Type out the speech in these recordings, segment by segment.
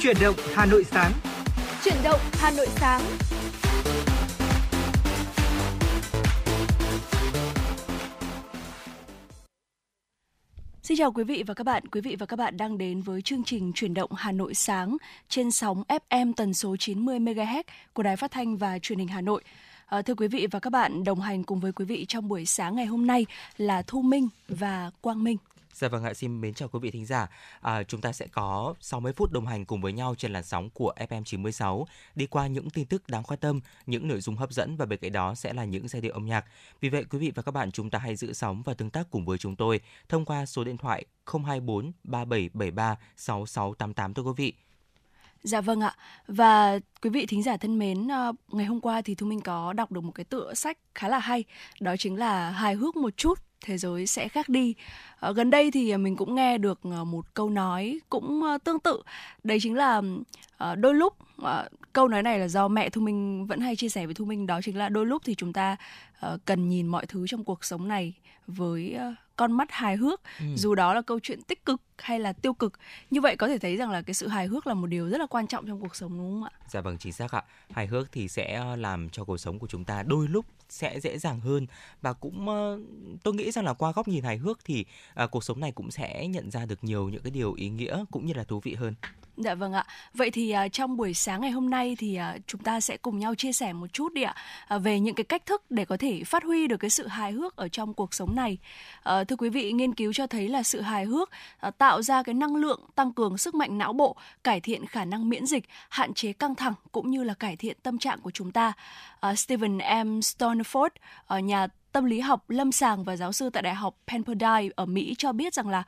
Chuyển động Hà Nội sáng. Chuyển động Hà Nội sáng. Xin chào quý vị và các bạn. Quý vị và các bạn đang đến với chương trình Chuyển động Hà Nội sáng trên sóng FM tần số 90 MHz của Đài Phát thanh và Truyền hình Hà Nội. À, thưa quý vị và các bạn, đồng hành cùng với quý vị trong buổi sáng ngày hôm nay là Thu Minh và Quang Minh. Dạ vâng ạ, xin mến chào quý vị thính giả. À, chúng ta sẽ có 60 phút đồng hành cùng với nhau trên làn sóng của FM 96, đi qua những tin tức đáng quan tâm, những nội dung hấp dẫn và bên cạnh đó sẽ là những giai điệu âm nhạc. Vì vậy quý vị và các bạn chúng ta hãy giữ sóng và tương tác cùng với chúng tôi thông qua số điện thoại 024 3773 6688 thưa quý vị. Dạ vâng ạ. Và quý vị thính giả thân mến, ờ, ngày hôm qua thì Thu Minh có đọc được một cái tựa sách khá là hay, đó chính là hài hước một chút thế giới sẽ khác đi. À, gần đây thì à, mình cũng nghe được ờ, một câu nói cũng ờ, tương tự, đấy chính là à, đôi lúc à, câu nói này là do mẹ Thu Minh vẫn hay chia sẻ với Thu Minh đó chính là đôi lúc thì chúng ta à, cần nhìn mọi thứ trong cuộc sống này với à, con mắt hài hước ừ. dù đó là câu chuyện tích cực hay là tiêu cực như vậy có thể thấy rằng là cái sự hài hước là một điều rất là quan trọng trong cuộc sống đúng không ạ dạ vâng chính xác ạ hài hước thì sẽ làm cho cuộc sống của chúng ta đôi lúc sẽ dễ dàng hơn và cũng tôi nghĩ rằng là qua góc nhìn hài hước thì à, cuộc sống này cũng sẽ nhận ra được nhiều những cái điều ý nghĩa cũng như là thú vị hơn Dạ vâng ạ. Vậy thì uh, trong buổi sáng ngày hôm nay thì uh, chúng ta sẽ cùng nhau chia sẻ một chút đi ạ uh, về những cái cách thức để có thể phát huy được cái sự hài hước ở trong cuộc sống này. Uh, thưa quý vị, nghiên cứu cho thấy là sự hài hước à, tạo ra cái năng lượng tăng cường sức mạnh não bộ, cải thiện khả năng miễn dịch, hạn chế căng thẳng cũng như là cải thiện tâm trạng của chúng ta. À, Stephen M. Stoneford, à, nhà tâm lý học lâm sàng và giáo sư tại đại học Pepperdine ở Mỹ cho biết rằng là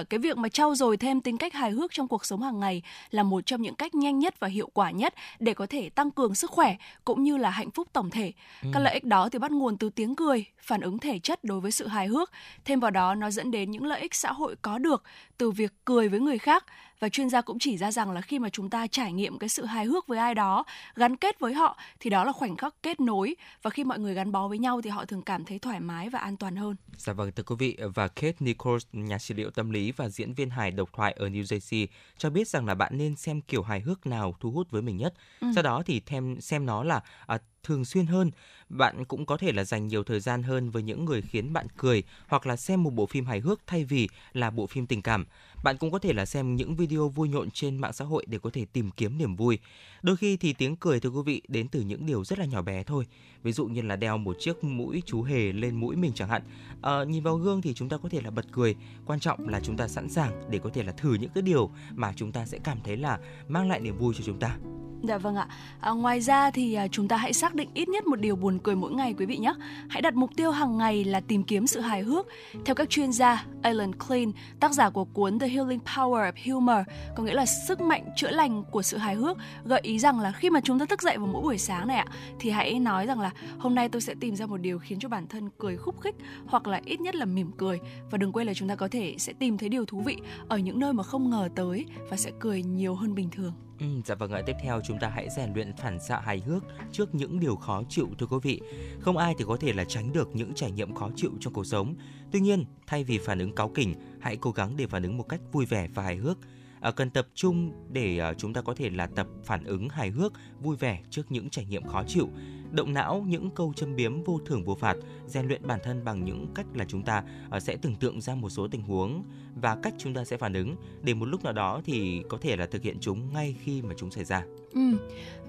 uh, cái việc mà trau dồi thêm tính cách hài hước trong cuộc sống hàng ngày là một trong những cách nhanh nhất và hiệu quả nhất để có thể tăng cường sức khỏe cũng như là hạnh phúc tổng thể. Ừ. Các lợi ích đó thì bắt nguồn từ tiếng cười, phản ứng thể chất đối với sự hài hước. Thêm vào đó nó dẫn đến những lợi ích xã hội có được từ việc cười với người khác và chuyên gia cũng chỉ ra rằng là khi mà chúng ta trải nghiệm cái sự hài hước với ai đó gắn kết với họ thì đó là khoảnh khắc kết nối và khi mọi người gắn bó với nhau thì họ thường cảm thấy thoải mái và an toàn hơn. Dạ vâng thưa quý vị và Kate Nichols, nhà trị liệu tâm lý và diễn viên hài độc thoại ở New Jersey cho biết rằng là bạn nên xem kiểu hài hước nào thu hút với mình nhất. Ừ. Sau đó thì thêm xem nó là à, thường xuyên hơn. Bạn cũng có thể là dành nhiều thời gian hơn với những người khiến bạn cười hoặc là xem một bộ phim hài hước thay vì là bộ phim tình cảm. Bạn cũng có thể là xem những video vui nhộn trên mạng xã hội để có thể tìm kiếm niềm vui. Đôi khi thì tiếng cười thưa quý vị đến từ những điều rất là nhỏ bé thôi. Ví dụ như là đeo một chiếc mũi chú hề lên mũi mình chẳng hạn. À, nhìn vào gương thì chúng ta có thể là bật cười. Quan trọng là chúng ta sẵn sàng để có thể là thử những cái điều mà chúng ta sẽ cảm thấy là mang lại niềm vui cho chúng ta. Dạ vâng ạ. À, ngoài ra thì à, chúng ta hãy xác định ít nhất một điều buồn cười mỗi ngày quý vị nhé. Hãy đặt mục tiêu hàng ngày là tìm kiếm sự hài hước. Theo các chuyên gia, Alan Klein, tác giả của cuốn The Healing Power of Humor, có nghĩa là sức mạnh chữa lành của sự hài hước, gợi ý rằng là khi mà chúng ta thức dậy vào mỗi buổi sáng này ạ, thì hãy nói rằng là hôm nay tôi sẽ tìm ra một điều khiến cho bản thân cười khúc khích hoặc là ít nhất là mỉm cười và đừng quên là chúng ta có thể sẽ tìm thấy điều thú vị ở những nơi mà không ngờ tới và sẽ cười nhiều hơn bình thường. Ừ, dạ vâng ạ, tiếp theo chúng ta hãy rèn luyện phản xạ hài hước trước những điều khó chịu thưa quý vị. Không ai thì có thể là tránh được những trải nghiệm khó chịu trong cuộc sống. Tuy nhiên, thay vì phản ứng cáu kỉnh, hãy cố gắng để phản ứng một cách vui vẻ và hài hước. À, cần tập trung để à, chúng ta có thể là tập phản ứng hài hước, vui vẻ trước những trải nghiệm khó chịu động não những câu châm biếm vô thưởng vô phạt, rèn luyện bản thân bằng những cách là chúng ta uh, sẽ tưởng tượng ra một số tình huống và cách chúng ta sẽ phản ứng để một lúc nào đó thì có thể là thực hiện chúng ngay khi mà chúng xảy ra. Ừ.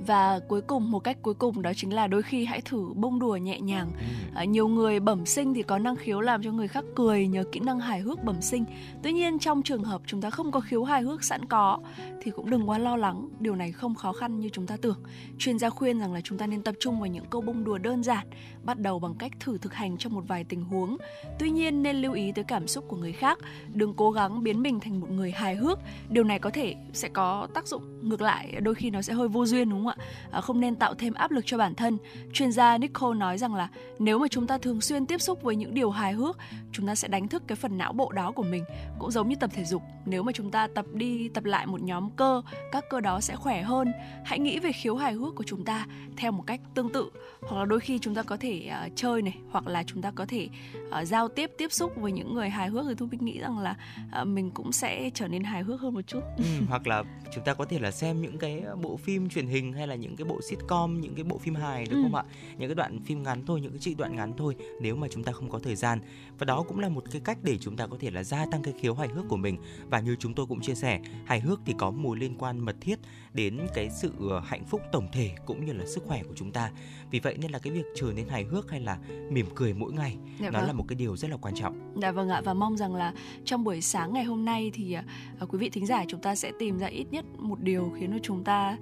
Và cuối cùng một cách cuối cùng đó chính là đôi khi hãy thử bông đùa nhẹ nhàng. Ừ. À, nhiều người bẩm sinh thì có năng khiếu làm cho người khác cười nhờ kỹ năng hài hước bẩm sinh. Tuy nhiên trong trường hợp chúng ta không có khiếu hài hước sẵn có thì cũng đừng quá lo lắng, điều này không khó khăn như chúng ta tưởng. Chuyên gia khuyên rằng là chúng ta nên tập trung vào những câu bông đùa đơn giản, bắt đầu bằng cách thử thực hành trong một vài tình huống. Tuy nhiên nên lưu ý tới cảm xúc của người khác, đừng cố gắng biến mình thành một người hài hước. Điều này có thể sẽ có tác dụng ngược lại, đôi khi nó sẽ sẽ hơi vô duyên đúng không ạ? À, không nên tạo thêm áp lực cho bản thân. Chuyên gia Nicole nói rằng là nếu mà chúng ta thường xuyên tiếp xúc với những điều hài hước chúng ta sẽ đánh thức cái phần não bộ đó của mình cũng giống như tập thể dục. Nếu mà chúng ta tập đi tập lại một nhóm cơ các cơ đó sẽ khỏe hơn. Hãy nghĩ về khiếu hài hước của chúng ta theo một cách tương tự. Hoặc là đôi khi chúng ta có thể uh, chơi này hoặc là chúng ta có thể uh, giao tiếp tiếp xúc với những người hài hước. Thì tôi nghĩ rằng là uh, mình cũng sẽ trở nên hài hước hơn một chút. Ừ, hoặc là chúng ta có thể là xem những cái bộ phim truyền hình hay là những cái bộ sitcom những cái bộ phim hài đúng ừ. không ạ những cái đoạn phim ngắn thôi những cái trích đoạn ngắn thôi nếu mà chúng ta không có thời gian và đó cũng là một cái cách để chúng ta có thể là gia tăng cái khiếu hài hước của mình. Và như chúng tôi cũng chia sẻ hài hước thì có mối liên quan mật thiết đến cái sự ờ, hạnh phúc tổng thể cũng như là sức khỏe của chúng ta. Vì vậy nên là cái việc trở nên hài hước hay là mỉm cười mỗi ngày dạ nó vâng. là một cái điều rất là quan trọng. Dạ vâng ạ. Và mong rằng là trong buổi sáng ngày hôm nay thì uh, quý vị thính giả chúng ta sẽ tìm ra ít nhất một điều khiến cho chúng ta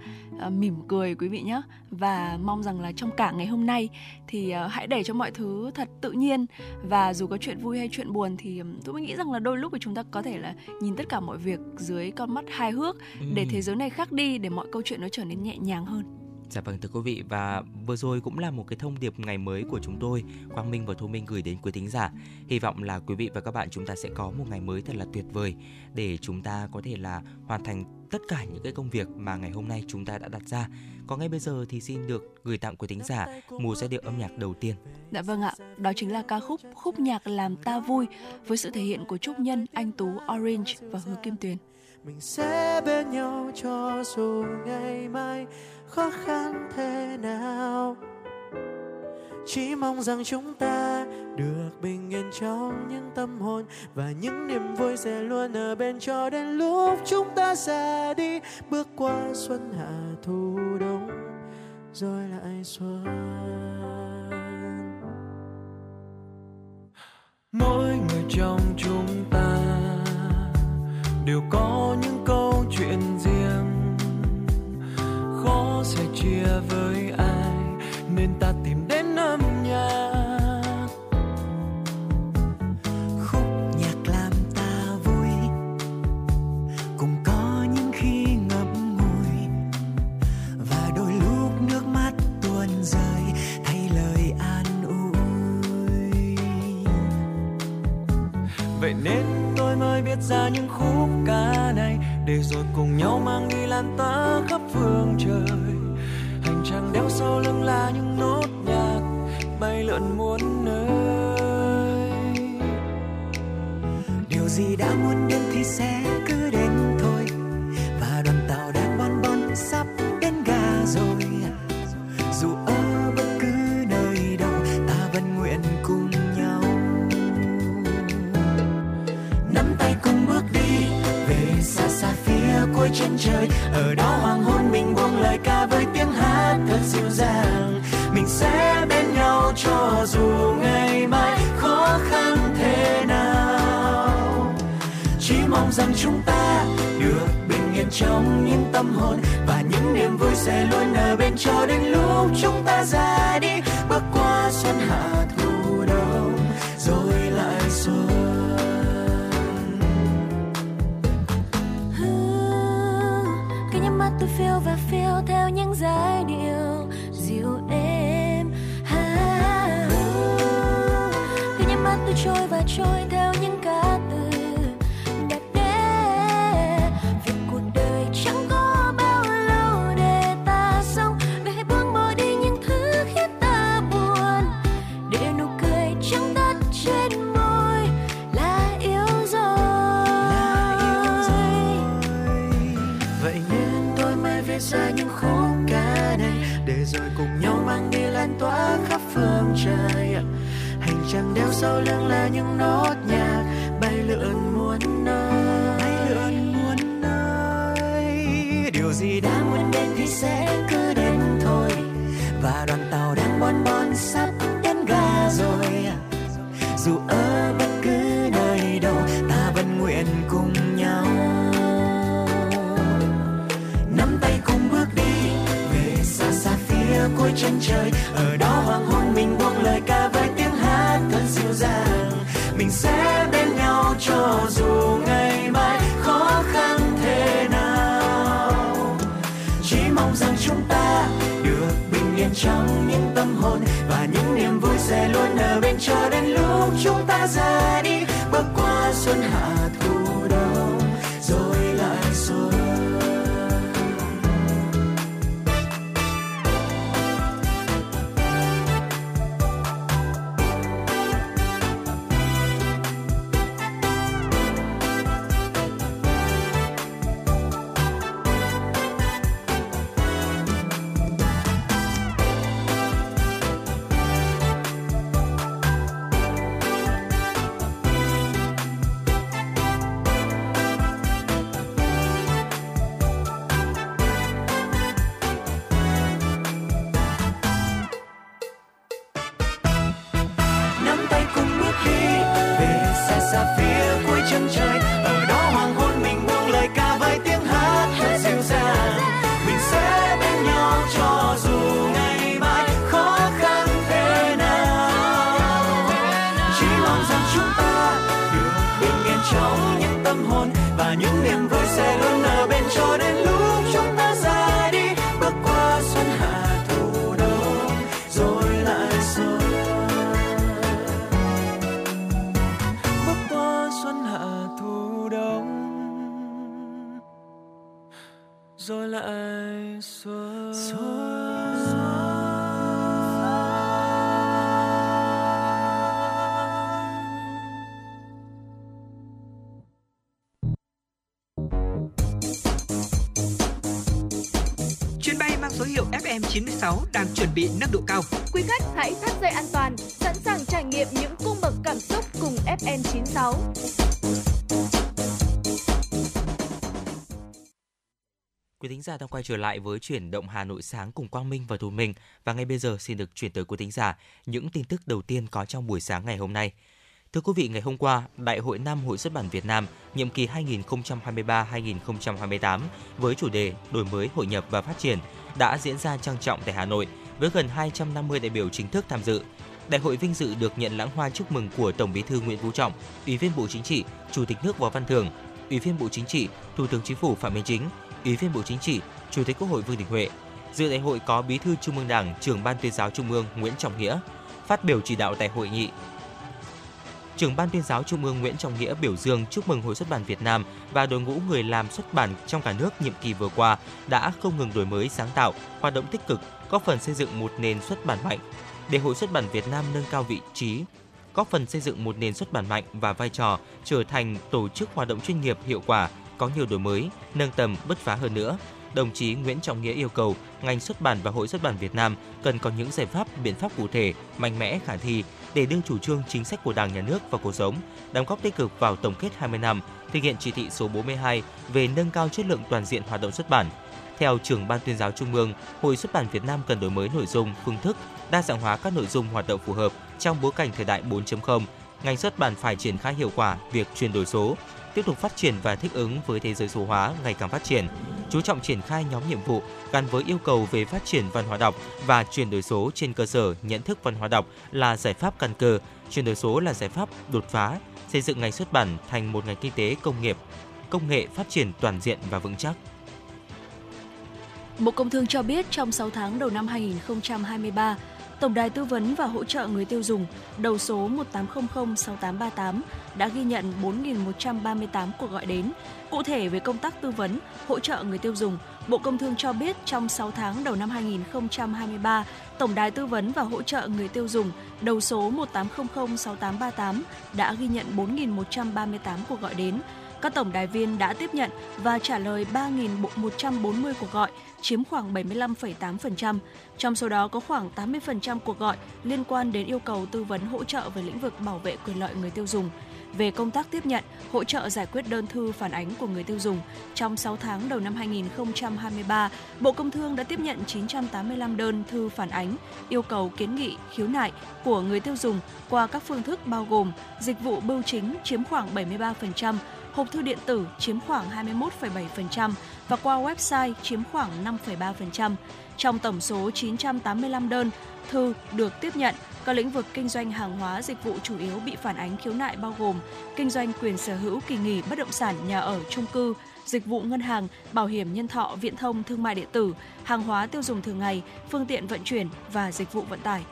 uh, mỉm cười quý vị nhé và mong rằng là trong cả ngày hôm nay thì uh, hãy để cho mọi thứ thật tự nhiên. Và dù có chuyện vui hay chuyện buồn thì tôi nghĩ rằng là đôi lúc thì chúng ta có thể là nhìn tất cả mọi việc dưới con mắt hài hước để thế giới này khác đi để mọi câu chuyện nó trở nên nhẹ nhàng hơn Dạ vâng thưa quý vị và vừa rồi cũng là một cái thông điệp ngày mới của chúng tôi Quang Minh và Thu Minh gửi đến quý thính giả. Hy vọng là quý vị và các bạn chúng ta sẽ có một ngày mới thật là tuyệt vời để chúng ta có thể là hoàn thành tất cả những cái công việc mà ngày hôm nay chúng ta đã đặt ra. Còn ngay bây giờ thì xin được gửi tặng quý thính giả một giai điệu âm nhạc đầu tiên. Dạ vâng ạ, đó chính là ca khúc Khúc nhạc làm ta vui với sự thể hiện của Trúc Nhân, Anh Tú, Orange và Hứa Kim Tuyền. Mình sẽ bên nhau cho dù ngày mai khó khăn thế nào? Chỉ mong rằng chúng ta được bình yên trong những tâm hồn và những niềm vui sẽ luôn ở bên cho đến lúc chúng ta ra đi. Bước qua xuân hạ thu đông, rồi lại xuân. Mỗi người trong chúng ta đều có những câu chuyện riêng khó sẽ chia với ai, nên ta tìm đến âm nhạc. Khúc nhạc làm ta vui, cũng có những khi ngậm ngùi. Và đôi lúc nước mắt tuôn rơi, thay lời an ủi. Vậy nên tôi mới viết ra những khúc ca này, để rồi cùng nhau mang đi lan tỏa khắp phương trời. Hành trang đeo sau lưng là những nốt nhạc bay lượn muôn nơi. Điều gì đã muốn đến thì sẽ cứ đến thôi. Và đoàn tàu đang bon bon sắp đến ga rồi dù ở bất cứ nơi đâu, ta vẫn nguyện cùng nhau. Nắm tay cùng bước đi, về xa xa phía cuối chân trời. Ở đó hoàng hôn tiếng hát thật dịu dàng. Mình sẽ bên nhau cho dù ngày mai khó khăn thế nào. Chỉ mong rằng chúng ta được bình yên trong những tâm hồn và những niềm vui sẽ luôn ở bên cho đến lúc chúng ta ra đi. Bước qua xuân hạ choice. Chẳng đeo sau lưng là những nốt nhạc bay lượn muôn nơi. Bay lượn muôn nơi. Điều gì đã muốn đến thì sẽ cứ đến thôi. Và đoàn tàu đang bon bon sắp đến ga rồi. Dù ở bất cứ nơi đâu, ta vẫn nguyện cùng nhau. Nắm tay cùng bước đi, về xa xa phía cuối chân trời. Ở đó hoàng hôn mình buông lời ca vang thật dịu dàng. Mình sẽ bên nhau cho dù ngày mai khó khăn thế nào. Chỉ mong rằng chúng ta được bình yên trong những tâm hồn và những niềm vui sẽ luôn ở bên cho đến lúc chúng ta ra đi. Bước qua xuân hạ hiệu FM96 đang chuẩn bị nâng độ cao. Quý khách hãy thắt dây an toàn, sẵn sàng trải nghiệm những cung bậc cảm xúc cùng FN96. Quý thính giả đang quay trở lại với chuyển động Hà Nội sáng cùng Quang Minh và Thu Minh và ngay bây giờ xin được chuyển tới quý thính giả những tin tức đầu tiên có trong buổi sáng ngày hôm nay. Thưa quý vị, ngày hôm qua, Đại hội Năm Hội xuất bản Việt Nam nhiệm kỳ 2023-2028 với chủ đề Đổi mới, hội nhập và phát triển đã diễn ra trang trọng tại Hà Nội với gần 250 đại biểu chính thức tham dự. Đại hội vinh dự được nhận lãng hoa chúc mừng của Tổng Bí thư Nguyễn Phú Trọng, Ủy viên Bộ Chính trị, Chủ tịch nước Võ Văn Thưởng, Ủy viên Bộ Chính trị, Thủ tướng Chính phủ Phạm Minh Chính, Ủy viên Bộ Chính trị, Chủ tịch Quốc hội Vương Đình Huệ. Dự đại hội có Bí thư Trung ương Đảng, Trưởng ban Tuyên giáo Trung ương Nguyễn Trọng Nghĩa. Phát biểu chỉ đạo tại hội nghị, Trưởng ban tuyên giáo Trung ương Nguyễn Trọng Nghĩa biểu dương chúc mừng Hội xuất bản Việt Nam và đội ngũ người làm xuất bản trong cả nước nhiệm kỳ vừa qua đã không ngừng đổi mới sáng tạo, hoạt động tích cực, góp phần xây dựng một nền xuất bản mạnh. Để Hội xuất bản Việt Nam nâng cao vị trí, góp phần xây dựng một nền xuất bản mạnh và vai trò trở thành tổ chức hoạt động chuyên nghiệp hiệu quả, có nhiều đổi mới, nâng tầm bứt phá hơn nữa. Đồng chí Nguyễn Trọng Nghĩa yêu cầu ngành xuất bản và Hội xuất bản Việt Nam cần có những giải pháp, biện pháp cụ thể, mạnh mẽ khả thi để đưa chủ trương chính sách của Đảng, Nhà nước vào cuộc sống, đóng góp tích cực vào tổng kết 20 năm thực hiện chỉ thị số 42 về nâng cao chất lượng toàn diện hoạt động xuất bản. Theo trưởng ban tuyên giáo Trung ương, Hội xuất bản Việt Nam cần đổi mới nội dung, phương thức, đa dạng hóa các nội dung hoạt động phù hợp trong bối cảnh thời đại 4.0. Ngành xuất bản phải triển khai hiệu quả việc chuyển đổi số, tiếp tục phát triển và thích ứng với thế giới số hóa ngày càng phát triển, chú trọng triển khai nhóm nhiệm vụ gắn với yêu cầu về phát triển văn hóa đọc và chuyển đổi số trên cơ sở nhận thức văn hóa đọc là giải pháp căn cơ, chuyển đổi số là giải pháp đột phá, xây dựng ngành xuất bản thành một ngành kinh tế công nghiệp, công nghệ phát triển toàn diện và vững chắc. Bộ Công Thương cho biết trong 6 tháng đầu năm 2023, Tổng đài tư vấn và hỗ trợ người tiêu dùng đầu số 18006838 đã ghi nhận 4.138 cuộc gọi đến. Cụ thể về công tác tư vấn, hỗ trợ người tiêu dùng, Bộ Công Thương cho biết trong 6 tháng đầu năm 2023, Tổng đài tư vấn và hỗ trợ người tiêu dùng đầu số 18006838 đã ghi nhận 4.138 cuộc gọi đến. Các tổng đài viên đã tiếp nhận và trả lời 3.140 cuộc gọi, chiếm khoảng 75,8%. Trong số đó có khoảng 80% cuộc gọi liên quan đến yêu cầu tư vấn hỗ trợ về lĩnh vực bảo vệ quyền lợi người tiêu dùng. Về công tác tiếp nhận, hỗ trợ giải quyết đơn thư phản ánh của người tiêu dùng, trong 6 tháng đầu năm 2023, Bộ Công Thương đã tiếp nhận 985 đơn thư phản ánh, yêu cầu kiến nghị, khiếu nại của người tiêu dùng qua các phương thức bao gồm dịch vụ bưu chính chiếm khoảng 73%, hộp thư điện tử chiếm khoảng 21,7% và qua website chiếm khoảng 5,3%. Trong tổng số 985 đơn thư được tiếp nhận, các lĩnh vực kinh doanh hàng hóa dịch vụ chủ yếu bị phản ánh khiếu nại bao gồm kinh doanh quyền sở hữu kỳ nghỉ bất động sản nhà ở chung cư, dịch vụ ngân hàng, bảo hiểm nhân thọ, viễn thông, thương mại điện tử, hàng hóa tiêu dùng thường ngày, phương tiện vận chuyển và dịch vụ vận tải.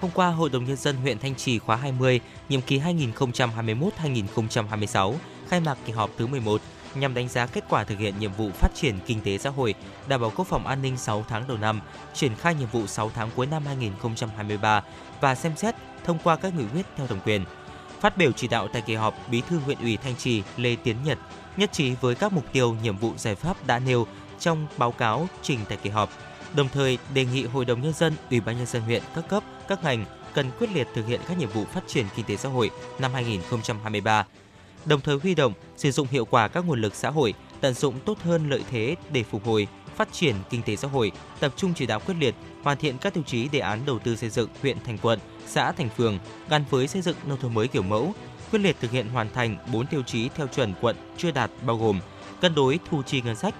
Hôm qua, Hội đồng Nhân dân huyện Thanh Trì khóa 20, nhiệm kỳ 2021-2026, khai mạc kỳ họp thứ 11 nhằm đánh giá kết quả thực hiện nhiệm vụ phát triển kinh tế xã hội, đảm bảo quốc phòng an ninh 6 tháng đầu năm, triển khai nhiệm vụ 6 tháng cuối năm 2023 và xem xét thông qua các nghị quyết theo thẩm quyền. Phát biểu chỉ đạo tại kỳ họp, Bí thư huyện ủy Thanh Trì Lê Tiến Nhật nhất trí với các mục tiêu, nhiệm vụ giải pháp đã nêu trong báo cáo trình tại kỳ họp. Đồng thời đề nghị Hội đồng nhân dân, Ủy ban nhân dân huyện các cấp, các ngành cần quyết liệt thực hiện các nhiệm vụ phát triển kinh tế xã hội năm 2023 đồng thời huy động, sử dụng hiệu quả các nguồn lực xã hội, tận dụng tốt hơn lợi thế để phục hồi, phát triển kinh tế xã hội, tập trung chỉ đạo quyết liệt, hoàn thiện các tiêu chí đề án đầu tư xây dựng huyện thành quận, xã thành phường gắn với xây dựng nông thôn mới kiểu mẫu, quyết liệt thực hiện hoàn thành 4 tiêu chí theo chuẩn quận chưa đạt bao gồm cân đối thu chi ngân sách,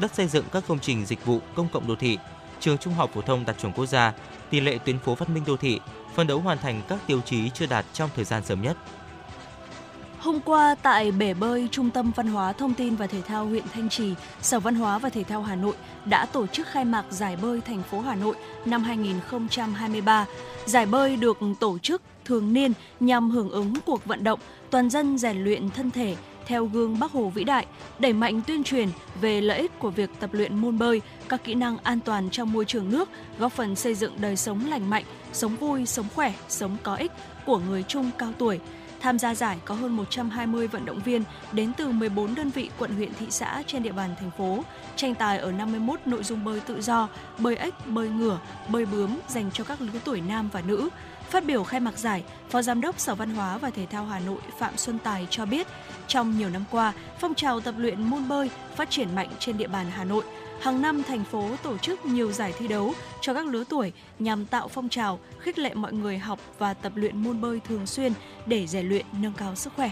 đất xây dựng các công trình dịch vụ công cộng đô thị, trường trung học phổ thông đạt chuẩn quốc gia, tỷ lệ tuyến phố văn minh đô thị, phân đấu hoàn thành các tiêu chí chưa đạt trong thời gian sớm nhất. Hôm qua tại bể bơi Trung tâm Văn hóa Thông tin và Thể thao huyện Thanh Trì, Sở Văn hóa và Thể thao Hà Nội đã tổ chức khai mạc giải bơi thành phố Hà Nội năm 2023. Giải bơi được tổ chức thường niên nhằm hưởng ứng cuộc vận động toàn dân rèn luyện thân thể theo gương Bắc Hồ vĩ đại, đẩy mạnh tuyên truyền về lợi ích của việc tập luyện môn bơi, các kỹ năng an toàn trong môi trường nước, góp phần xây dựng đời sống lành mạnh, sống vui, sống khỏe, sống có ích của người trung cao tuổi – Tham gia giải có hơn 120 vận động viên đến từ 14 đơn vị quận huyện thị xã trên địa bàn thành phố, tranh tài ở 51 nội dung bơi tự do, bơi ếch, bơi ngửa, bơi bướm dành cho các lứa tuổi nam và nữ. Phát biểu khai mạc giải, Phó Giám đốc Sở Văn hóa và Thể thao Hà Nội Phạm Xuân Tài cho biết, trong nhiều năm qua, phong trào tập luyện môn bơi phát triển mạnh trên địa bàn Hà Nội – Hàng năm thành phố tổ chức nhiều giải thi đấu cho các lứa tuổi nhằm tạo phong trào, khích lệ mọi người học và tập luyện môn bơi thường xuyên để rèn luyện nâng cao sức khỏe.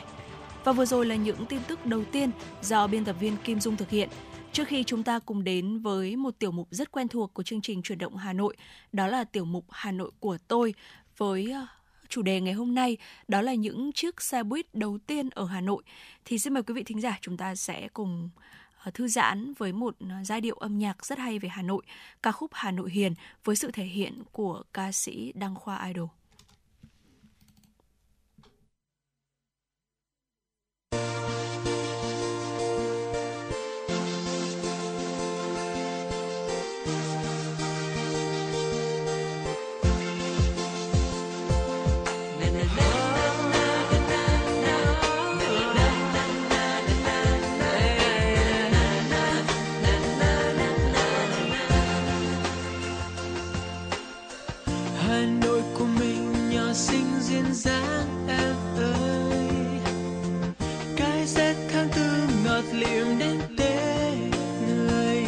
Và vừa rồi là những tin tức đầu tiên do biên tập viên Kim Dung thực hiện. Trước khi chúng ta cùng đến với một tiểu mục rất quen thuộc của chương trình chuyển động Hà Nội, đó là tiểu mục Hà Nội của tôi với ờ, chủ đề ngày hôm nay đó là những chiếc xe buýt đầu tiên ở Hà Nội. Thì xin mời quý vị thính giả chúng ta sẽ cùng Ờ, thư giãn với một ờ, giai điệu âm nhạc rất hay về Hà Nội, ca khúc Hà Nội Hiền với sự thể hiện của ca sĩ Đăng Khoa Idol. Duyên dáng em ơi. Cái rét tháng tư ngọt liệm đến tế người.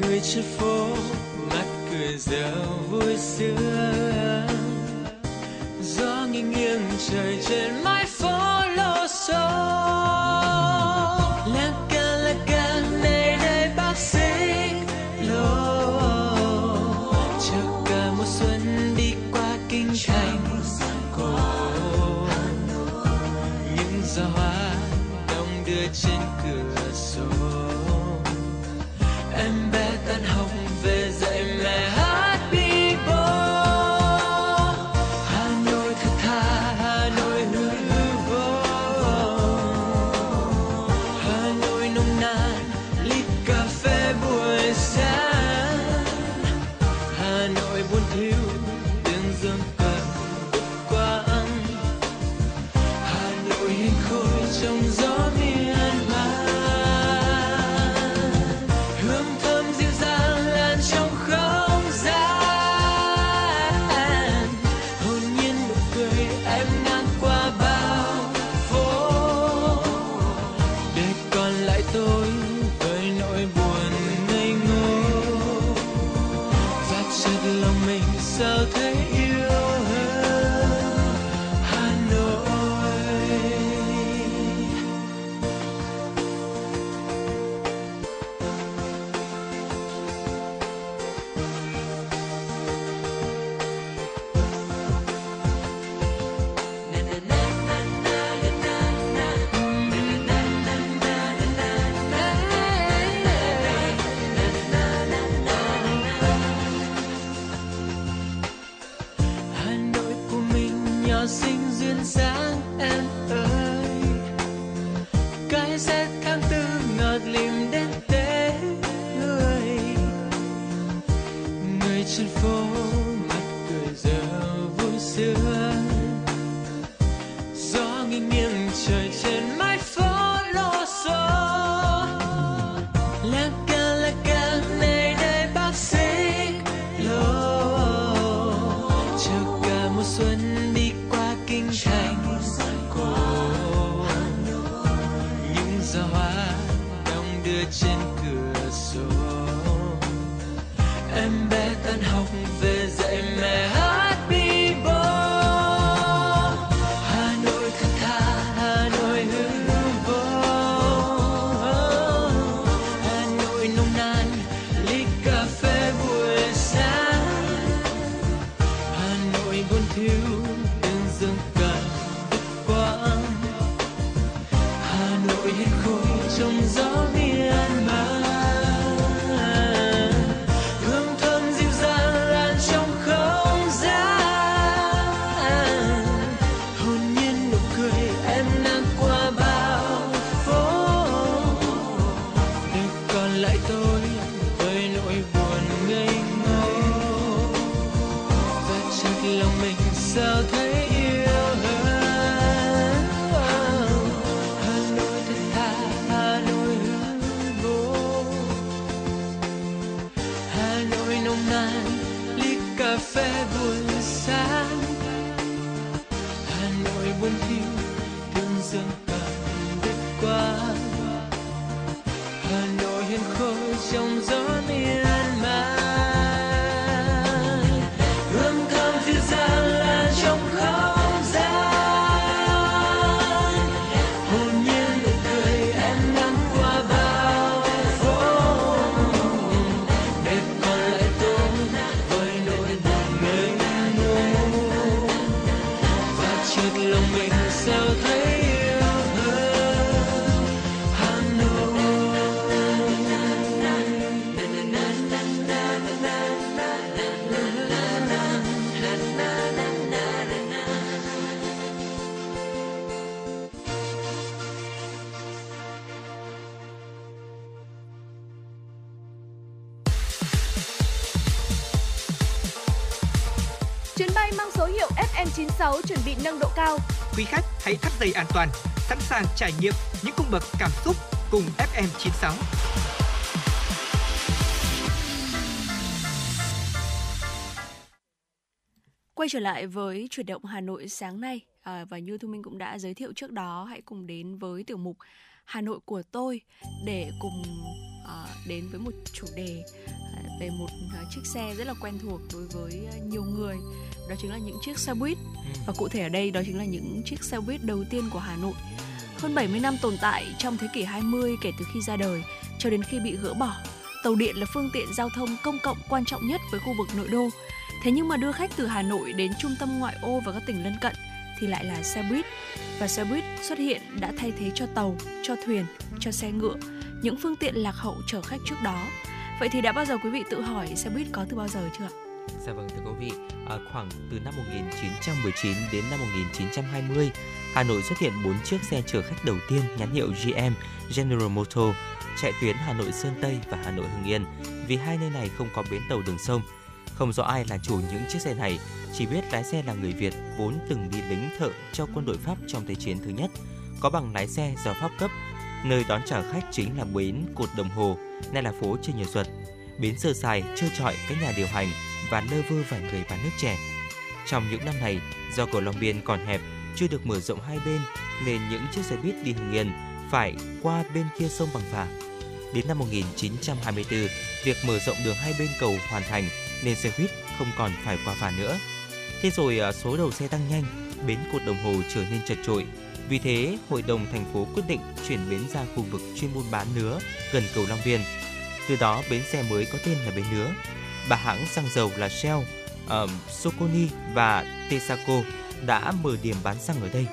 Người trên phố, mắt cười reo vui xưa gió nghiêng nghiêng trời trên mái phố lô xô. dreams are Nội dây an toàn, sẵn sàng trải nghiệm những cung bậc cảm xúc cùng FM96. Quay trở lại với chuyển động Hà Nội sáng nay à, và như Thu Minh cũng đã giới thiệu trước đó, hãy cùng đến với tiểu mục Hà Nội của tôi để cùng à, đến với một chủ đề à, về một à, chiếc xe rất là quen thuộc đối với nhiều người. Đó chính là những chiếc xe buýt và cụ thể ở đây đó chính là những chiếc xe buýt đầu tiên của Hà Nội. Hơn 70 năm tồn tại trong thế kỷ 20 kể từ khi ra đời cho đến khi bị gỡ bỏ. Tàu điện là phương tiện giao thông công cộng quan trọng nhất với khu vực nội đô. Thế nhưng mà đưa khách từ Hà Nội đến trung tâm ngoại ô và các tỉnh lân cận thì lại là xe buýt. Và xe buýt xuất hiện đã thay thế cho tàu, cho thuyền, cho xe ngựa, những phương tiện lạc hậu chở khách trước đó. Vậy thì đã bao giờ quý vị tự hỏi xe buýt có từ bao giờ chưa ạ? Dạ vâng thưa quý vị, à, khoảng từ năm 1919 đến năm 1920, Hà Nội xuất hiện 4 chiếc xe chở khách đầu tiên nhãn hiệu GM General Motor chạy tuyến Hà Nội Sơn Tây và Hà Nội Hưng Yên vì hai nơi này không có bến tàu đường sông. Không rõ ai là chủ những chiếc xe này, chỉ biết lái xe là người Việt vốn từng đi lính thợ cho quân đội Pháp trong Thế chiến thứ nhất, có bằng lái xe do Pháp cấp. Nơi đón trả khách chính là bến Cột Đồng Hồ, nay là phố Trần Nhật Duật. Bến sơ sài, trơ trọi các nhà điều hành và lơ vơ vài người bán nước trẻ. Trong những năm này, do cầu Long Biên còn hẹp, chưa được mở rộng hai bên, nên những chiếc xe buýt đi Hưng Yên phải qua bên kia sông bằng phà. Đến năm 1924, việc mở rộng đường hai bên cầu hoàn thành nên xe buýt không còn phải qua phà nữa. Thế rồi à, số đầu xe tăng nhanh, bến cột đồng hồ trở nên chật trội. Vì thế, hội đồng thành phố quyết định chuyển bến ra khu vực chuyên buôn bán nứa gần cầu Long Biên. Từ đó bến xe mới có tên là bến nứa. Ba hãng xăng dầu là Shell, uh, Soconi và Texaco đã mở điểm bán xăng ở đây.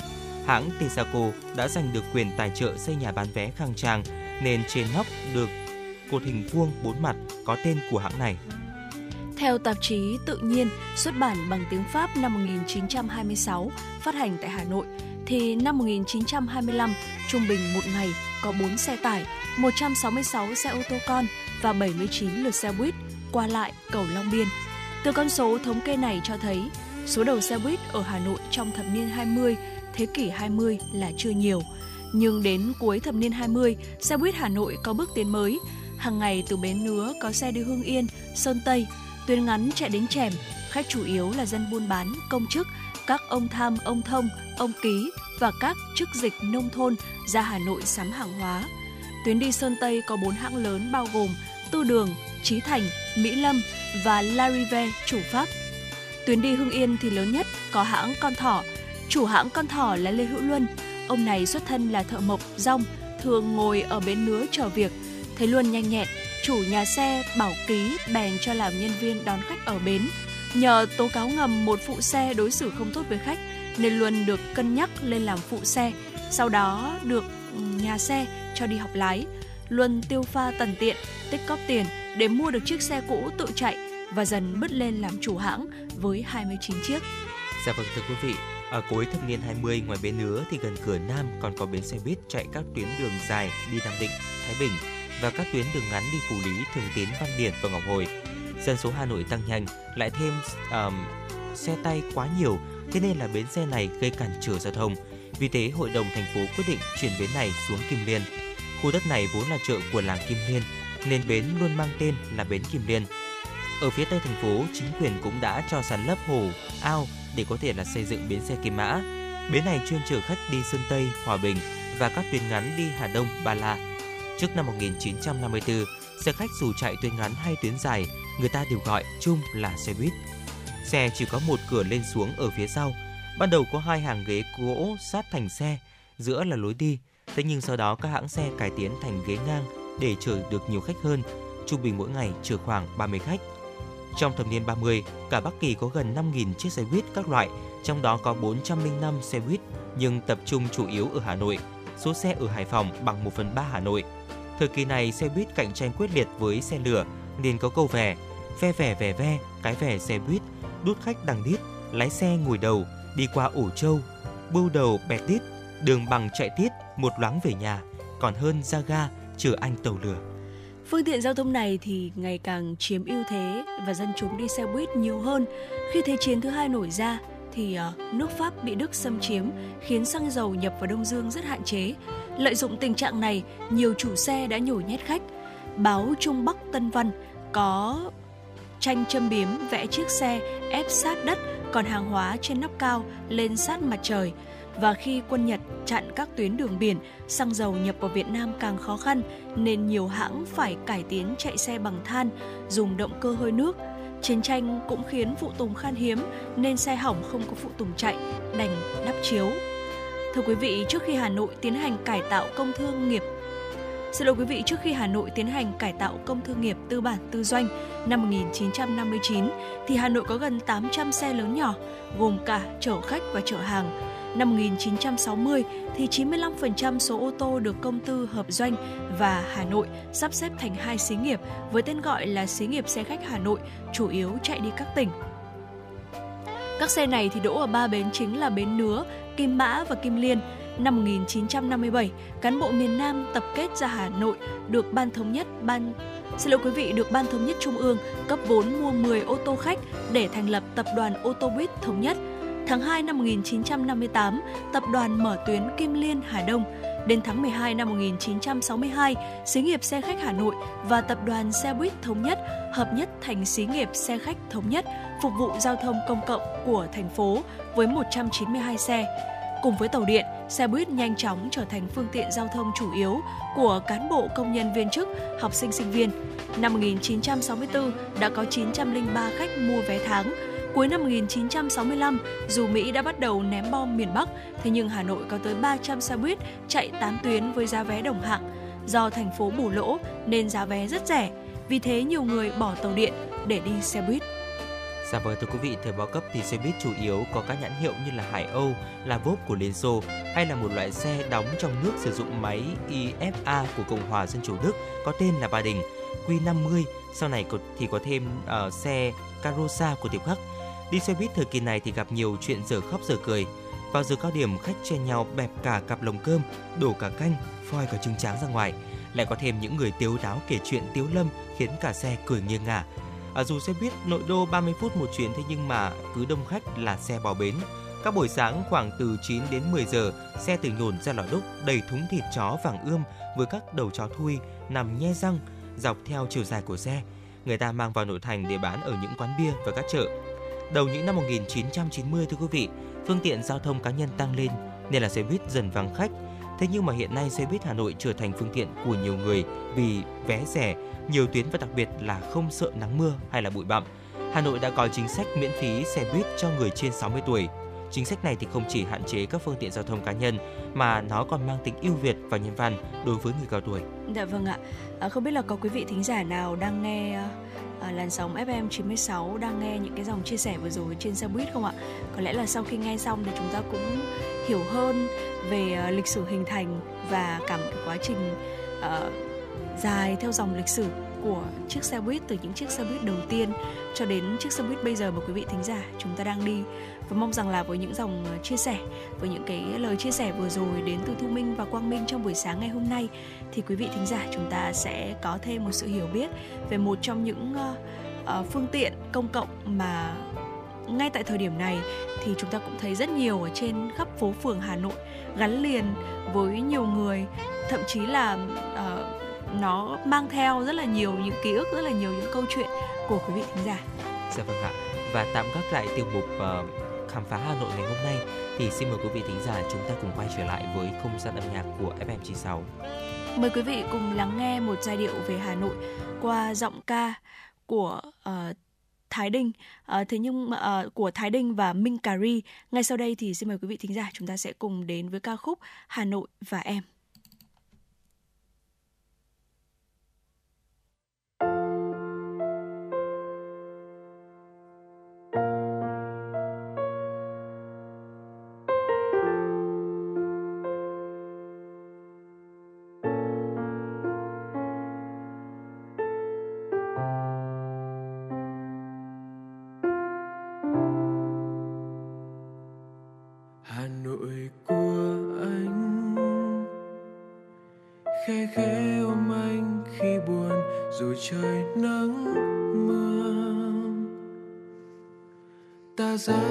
Hãng Texaco đã giành được quyền tài trợ xây nhà bán vé khang trang nên trên nóc được cột hình vuông bốn mặt có tên của hãng này. Theo tạp chí Tự nhiên xuất bản bằng tiếng Pháp năm 1926 phát hành tại Hà Nội thì năm 1925 trung bình một ngày có 4 xe tải, 166 xe ô tô con và 79 lượt xe buýt qua lại cầu Long Biên. Từ con số thống kê này cho thấy số đầu xe buýt ở Hà Nội trong thập niên 20 thế kỷ 20 là chưa nhiều. Nhưng đến cuối thập niên 20, xe buýt Hà Nội có bước tiến mới. Hàng ngày từ bến Nứa có xe đi Hương Yên, Sơn Tây, tuyến ngắn chạy đến chèm. Khách chủ yếu là dân buôn bán, công chức, các ông tham, ông thông, ông ký và các chức dịch nông thôn ra Hà Nội sắm hàng hóa. Tuyến đi Sơn Tây có 4 hãng lớn bao gồm Tư Đường, Trí Thành, Mỹ Lâm và Larive chủ Pháp. Tuyến đi Hưng Yên thì lớn nhất có hãng Con Thỏ. Chủ hãng Con Thỏ là Lê Hữu Luân. Ông này xuất thân là thợ mộc, rong, thường ngồi ở bến nứa chờ việc. Thấy Luân nhanh nhẹn, chủ nhà xe bảo ký bèn cho làm nhân viên đón khách ở bến. Nhờ tố cáo ngầm một phụ xe đối xử không tốt với khách nên Luân được cân nhắc lên làm phụ xe. Sau đó được ừ, nhà xe cho đi học lái. Luân tiêu pha tần tiện, tích cóp tiền để mua được chiếc xe cũ tự chạy và dần bứt lên làm chủ hãng với 29 chiếc. Dạ vâng thưa quý vị, ở cuối thập niên 20 ngoài bến Nứa thì gần cửa Nam còn có bến xe buýt chạy các tuyến đường dài đi Nam Định, Thái Bình và các tuyến đường ngắn đi Phú Lý, Thường Tín, Văn Điển và Ngọc Hồi. Dân số Hà Nội tăng nhanh, lại thêm um, xe tay quá nhiều, thế nên là bến xe này gây cản trở giao thông. Vì thế, Hội đồng thành phố quyết định chuyển bến này xuống Kim Liên. Khu đất này vốn là chợ của làng Kim Liên, nên bến luôn mang tên là bến Kim Liên. Ở phía tây thành phố, chính quyền cũng đã cho sàn lấp hồ, ao để có thể là xây dựng bến xe Kim Mã. Bến này chuyên chở khách đi Sơn Tây, Hòa Bình và các tuyến ngắn đi Hà Đông, Ba La. Trước năm 1954, xe khách dù chạy tuyến ngắn hay tuyến dài, người ta đều gọi chung là xe buýt. Xe chỉ có một cửa lên xuống ở phía sau. Ban đầu có hai hàng ghế gỗ sát thành xe, giữa là lối đi. Thế nhưng sau đó các hãng xe cải tiến thành ghế ngang để chở được nhiều khách hơn, trung bình mỗi ngày chở khoảng 30 khách. Trong thập niên 30, cả Bắc Kỳ có gần 5.000 chiếc xe buýt các loại, trong đó có 405 xe buýt nhưng tập trung chủ yếu ở Hà Nội. Số xe ở Hải Phòng bằng 1 phần 3 Hà Nội. Thời kỳ này, xe buýt cạnh tranh quyết liệt với xe lửa nên có câu vẻ ve vẻ vẻ ve, cái vẻ xe buýt, đút khách đằng đít, lái xe ngồi đầu, đi qua ổ trâu, bưu đầu bẹt tít, đường bằng chạy tít một loáng về nhà, còn hơn ra ga chờ anh tàu lửa. Phương tiện giao thông này thì ngày càng chiếm ưu thế và dân chúng đi xe buýt nhiều hơn. Khi Thế chiến thứ hai nổi ra thì ờ, nước Pháp bị Đức xâm chiếm khiến xăng dầu nhập vào Đông Dương rất hạn chế. Lợi dụng tình trạng này, nhiều chủ xe đã nhồi nhét khách. Báo Trung Bắc Tân Văn có tranh châm biếm vẽ chiếc xe ép sát đất còn hàng hóa trên nóc cao lên sát mặt trời và khi quân Nhật chặn các tuyến đường biển, xăng dầu nhập vào Việt Nam càng khó khăn nên nhiều hãng phải cải tiến chạy xe bằng than, dùng động cơ hơi nước. Chiến tranh cũng khiến phụ tùng khan hiếm nên xe hỏng không có phụ tùng chạy, đành đắp chiếu. Thưa quý vị, trước khi Hà Nội tiến hành cải tạo công thương nghiệp Xin lỗi quý vị, trước khi Hà Nội tiến hành cải tạo công thương nghiệp tư bản tư doanh năm 1959, thì Hà Nội có gần 800 xe lớn nhỏ, gồm cả chở khách và chở hàng. Năm 1960 thì 95% số ô tô được công tư hợp doanh và Hà Nội sắp xếp thành hai xí nghiệp với tên gọi là xí nghiệp xe khách Hà Nội, chủ yếu chạy đi các tỉnh. Các xe này thì đỗ ở ba bến chính là bến Nứa, Kim Mã và Kim Liên. Năm 1957, cán bộ miền Nam tập kết ra Hà Nội được ban thống nhất ban Xin lỗi quý vị, được Ban Thống nhất Trung ương cấp vốn mua 10 ô tô khách để thành lập Tập đoàn Ô tô buýt Thống nhất. Tháng 2 năm 1958, tập đoàn mở tuyến Kim Liên Hà Đông. Đến tháng 12 năm 1962, xí nghiệp xe khách Hà Nội và tập đoàn xe buýt Thống nhất hợp nhất thành xí nghiệp xe khách Thống nhất, phục vụ giao thông công cộng của thành phố với 192 xe. Cùng với tàu điện, xe buýt nhanh chóng trở thành phương tiện giao thông chủ yếu của cán bộ công nhân viên chức, học sinh sinh viên. Năm 1964 đã có 903 khách mua vé tháng. Cuối năm 1965, dù Mỹ đã bắt đầu ném bom miền Bắc, thế nhưng Hà Nội có tới 300 xe buýt chạy 8 tuyến với giá vé đồng hạng. Do thành phố bù lỗ nên giá vé rất rẻ, vì thế nhiều người bỏ tàu điện để đi xe buýt. Dạ vâng thưa quý vị, thời bao cấp thì xe buýt chủ yếu có các nhãn hiệu như là Hải Âu, là Vốp của Liên Xô hay là một loại xe đóng trong nước sử dụng máy IFA của Cộng hòa Dân chủ Đức có tên là Ba Đình. Q50 sau này thì có thêm uh, xe Carosa của Tiệp Khắc. Đi xe buýt thời kỳ này thì gặp nhiều chuyện dở khóc dở cười. Vào giờ cao điểm khách che nhau bẹp cả cặp lồng cơm, đổ cả canh, phoi cả trứng tráng ra ngoài. Lại có thêm những người tiếu đáo kể chuyện tiếu lâm khiến cả xe cười nghiêng ngả À, dù xe buýt nội đô 30 phút một chuyến thế nhưng mà cứ đông khách là xe bỏ bến. Các buổi sáng khoảng từ 9 đến 10 giờ, xe từ nhồn ra lò đúc đầy thúng thịt chó vàng ươm với các đầu chó thui nằm nhe răng dọc theo chiều dài của xe. Người ta mang vào nội thành để bán ở những quán bia và các chợ. Đầu những năm 1990 thưa quý vị, phương tiện giao thông cá nhân tăng lên nên là xe buýt dần vắng khách. Thế nhưng mà hiện nay xe buýt Hà Nội trở thành phương tiện của nhiều người vì vé rẻ, nhiều tuyến và đặc biệt là không sợ nắng mưa hay là bụi bặm. Hà Nội đã có chính sách miễn phí xe buýt cho người trên 60 tuổi. Chính sách này thì không chỉ hạn chế các phương tiện giao thông cá nhân mà nó còn mang tính ưu việt và nhân văn đối với người cao tuổi. Dạ vâng ạ. À, không biết là có quý vị thính giả nào đang nghe à, làn sóng FM 96 đang nghe những cái dòng chia sẻ vừa rồi trên xe buýt không ạ? Có lẽ là sau khi nghe xong thì chúng ta cũng hiểu hơn về ờ, lịch sử hình thành và cả một cái quá trình uh, dài theo dòng lịch sử của chiếc xe buýt từ những chiếc xe buýt đầu tiên cho đến chiếc xe buýt bây giờ mà quý vị thính giả chúng ta đang đi. Và mong rằng là với những dòng ờ, chia sẻ với những cái lời chia sẻ vừa rồi đến từ Thu Minh và Quang Minh trong buổi sáng ngày hôm nay thì quý vị thính giả chúng ta sẽ có thêm một sự hiểu biết về một trong những uh, phương tiện công cộng mà ngay tại thời điểm này thì chúng ta cũng thấy rất nhiều ở trên khắp phố phường Hà Nội gắn liền với nhiều người thậm chí là uh, nó mang theo rất là nhiều những ký ức rất là nhiều những câu chuyện của quý vị thính giả. Dạ vâng ạ. Và tạm gác lại tiêu mục uh, khám phá Hà Nội ngày hôm nay thì xin mời quý vị thính giả chúng ta cùng quay trở lại với không gian âm nhạc của FM96. Mời quý vị cùng lắng nghe một giai điệu về Hà Nội qua giọng ca của uh, Thái Đinh uh, thế nhưng uh, của Thái Đinh và Minh Cà Ri. Ngay sau đây thì xin mời quý vị thính giả chúng ta sẽ cùng đến với ca khúc Hà Nội và em. So.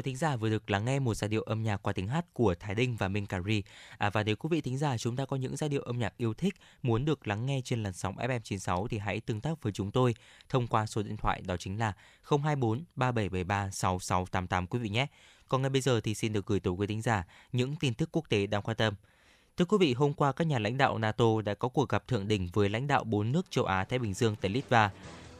Quý thính giả vừa được lắng nghe một giai điệu âm nhạc qua tiếng hát của Thái Đinh và Minh Cà Ri. À, và nếu quý vị thính giả chúng ta có những giai điệu âm nhạc yêu thích muốn được lắng nghe trên làn sóng FM96 thì hãy tương tác với chúng tôi thông qua số điện thoại đó chính là 024 3773 6688 quý vị nhé. Còn ngay bây giờ thì xin được gửi tới quý thính giả những tin tức quốc tế đáng quan tâm. Thưa quý vị, hôm qua các nhà lãnh đạo NATO đã có cuộc gặp thượng đỉnh với lãnh đạo bốn nước châu Á Thái Bình Dương tại Litva.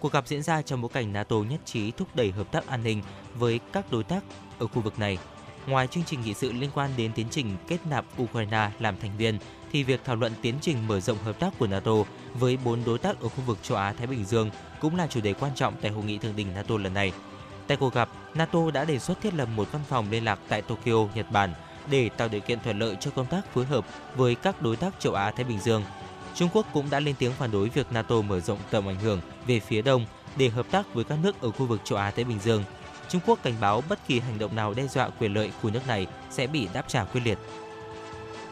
Cuộc gặp diễn ra trong bối cảnh NATO nhất trí thúc đẩy hợp tác an ninh với các đối tác ở khu vực này. Ngoài chương trình nghị sự liên quan đến tiến trình kết nạp Ukraine làm thành viên, thì việc thảo luận tiến trình mở rộng hợp tác của NATO với bốn đối tác ở khu vực châu Á Thái Bình Dương cũng là chủ đề quan trọng tại hội nghị thượng đỉnh NATO lần này. Tại cuộc gặp, NATO đã đề xuất thiết lập một văn phòng liên lạc tại Tokyo, Nhật Bản để tạo điều kiện thuận lợi cho công tác phối hợp với các đối tác châu Á Thái Bình Dương. Trung Quốc cũng đã lên tiếng phản đối việc NATO mở rộng tầm ảnh hưởng về phía đông để hợp tác với các nước ở khu vực châu Á Thái Bình Dương. Trung Quốc cảnh báo bất kỳ hành động nào đe dọa quyền lợi của nước này sẽ bị đáp trả quyết liệt.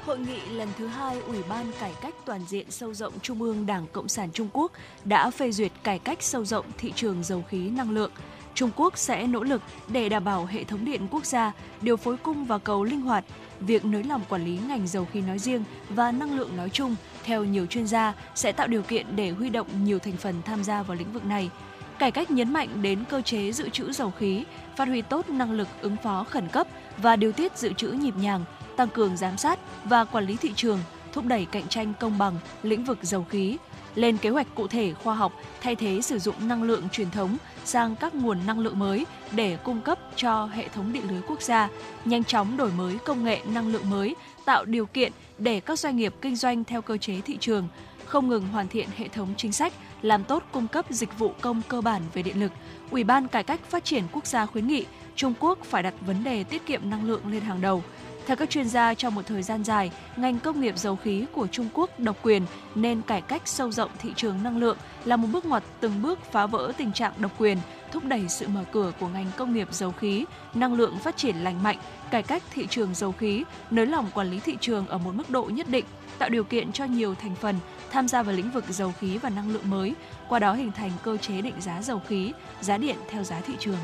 Hội nghị lần thứ hai Ủy ban Cải cách Toàn diện sâu rộng Trung ương Đảng Cộng sản Trung Quốc đã phê duyệt cải cách sâu rộng thị trường dầu khí năng lượng. Trung Quốc sẽ nỗ lực để đảm bảo hệ thống điện quốc gia, điều phối cung và cầu linh hoạt. Việc nới lỏng quản lý ngành dầu khí nói riêng và năng lượng nói chung, theo nhiều chuyên gia, sẽ tạo điều kiện để huy động nhiều thành phần tham gia vào lĩnh vực này. Cải cách nhấn mạnh đến cơ chế dự trữ dầu khí, phát huy tốt năng lực ứng phó khẩn cấp và điều tiết dự trữ nhịp nhàng, tăng cường giám sát và quản lý thị trường, thúc đẩy cạnh tranh công bằng lĩnh vực dầu khí, lên kế hoạch cụ thể khoa học thay thế sử dụng năng lượng truyền thống sang các nguồn năng lượng mới để cung cấp cho hệ thống điện lưới quốc gia, nhanh chóng đổi mới công nghệ năng lượng mới, tạo điều kiện để các doanh nghiệp kinh doanh theo cơ chế thị trường, không ngừng hoàn thiện hệ thống chính sách, làm tốt cung cấp dịch vụ công cơ bản về điện lực. Ủy ban Cải cách Phát triển Quốc gia khuyến nghị Trung Quốc phải đặt vấn đề tiết kiệm năng lượng lên hàng đầu. Theo các chuyên gia, trong một thời gian dài, ngành công nghiệp dầu khí của Trung Quốc độc quyền nên cải cách sâu rộng thị trường năng lượng là một bước ngoặt từng bước phá vỡ tình trạng độc quyền, thúc đẩy sự mở cửa của ngành công nghiệp dầu khí, năng lượng phát triển lành mạnh, cải cách thị trường dầu khí, nới lỏng quản lý thị trường ở một mức độ nhất định, tạo điều kiện cho nhiều thành phần tham gia vào lĩnh vực dầu khí và năng lượng mới, qua đó hình thành cơ chế định giá dầu khí, giá điện theo giá thị trường.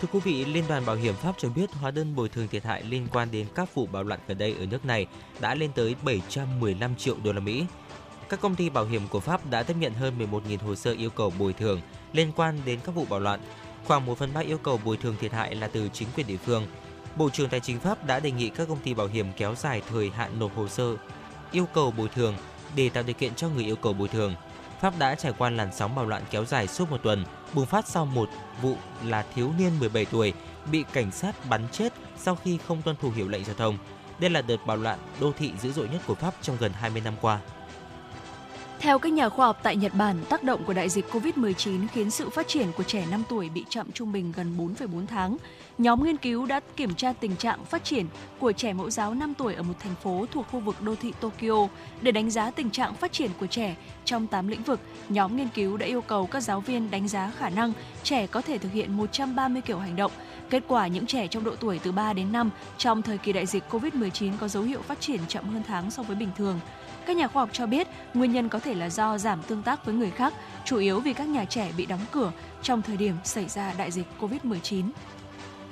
Thưa quý vị, Liên đoàn Bảo hiểm Pháp cho biết hóa đơn bồi thường thiệt hại liên quan đến các vụ bạo loạn gần đây ở nước này đã lên tới 715 triệu đô la Mỹ. Các công ty bảo hiểm của Pháp đã tiếp nhận hơn 11.000 hồ sơ yêu cầu bồi thường liên quan đến các vụ bạo loạn. Khoảng 1 phần 3 yêu cầu bồi thường thiệt hại là từ chính quyền địa phương. Bộ trưởng Tài chính Pháp đã đề nghị các công ty bảo hiểm kéo dài thời hạn nộp hồ sơ yêu cầu bồi thường để tạo điều kiện cho người yêu cầu bồi thường. Pháp đã trải qua làn sóng bạo loạn kéo dài suốt một tuần, bùng phát sau một vụ là thiếu niên 17 tuổi bị cảnh sát bắn chết sau khi không tuân thủ hiệu lệnh giao thông. Đây là đợt bạo loạn đô thị dữ dội nhất của Pháp trong gần 20 năm qua. Theo các nhà khoa học tại Nhật Bản, tác động của đại dịch COVID-19 khiến sự phát triển của trẻ 5 tuổi bị chậm trung bình gần 4,4 tháng. Nhóm nghiên cứu đã kiểm tra tình trạng phát triển của trẻ mẫu giáo 5 tuổi ở một thành phố thuộc khu vực đô thị Tokyo để đánh giá tình trạng phát triển của trẻ trong 8 lĩnh vực. Nhóm nghiên cứu đã yêu cầu các giáo viên đánh giá khả năng trẻ có thể thực hiện 130 kiểu hành động. Kết quả những trẻ trong độ tuổi từ 3 đến 5 trong thời kỳ đại dịch COVID-19 có dấu hiệu phát triển chậm hơn tháng so với bình thường. Các nhà khoa học cho biết nguyên nhân có thể là do giảm tương tác với người khác, chủ yếu vì các nhà trẻ bị đóng cửa trong thời điểm xảy ra đại dịch COVID-19.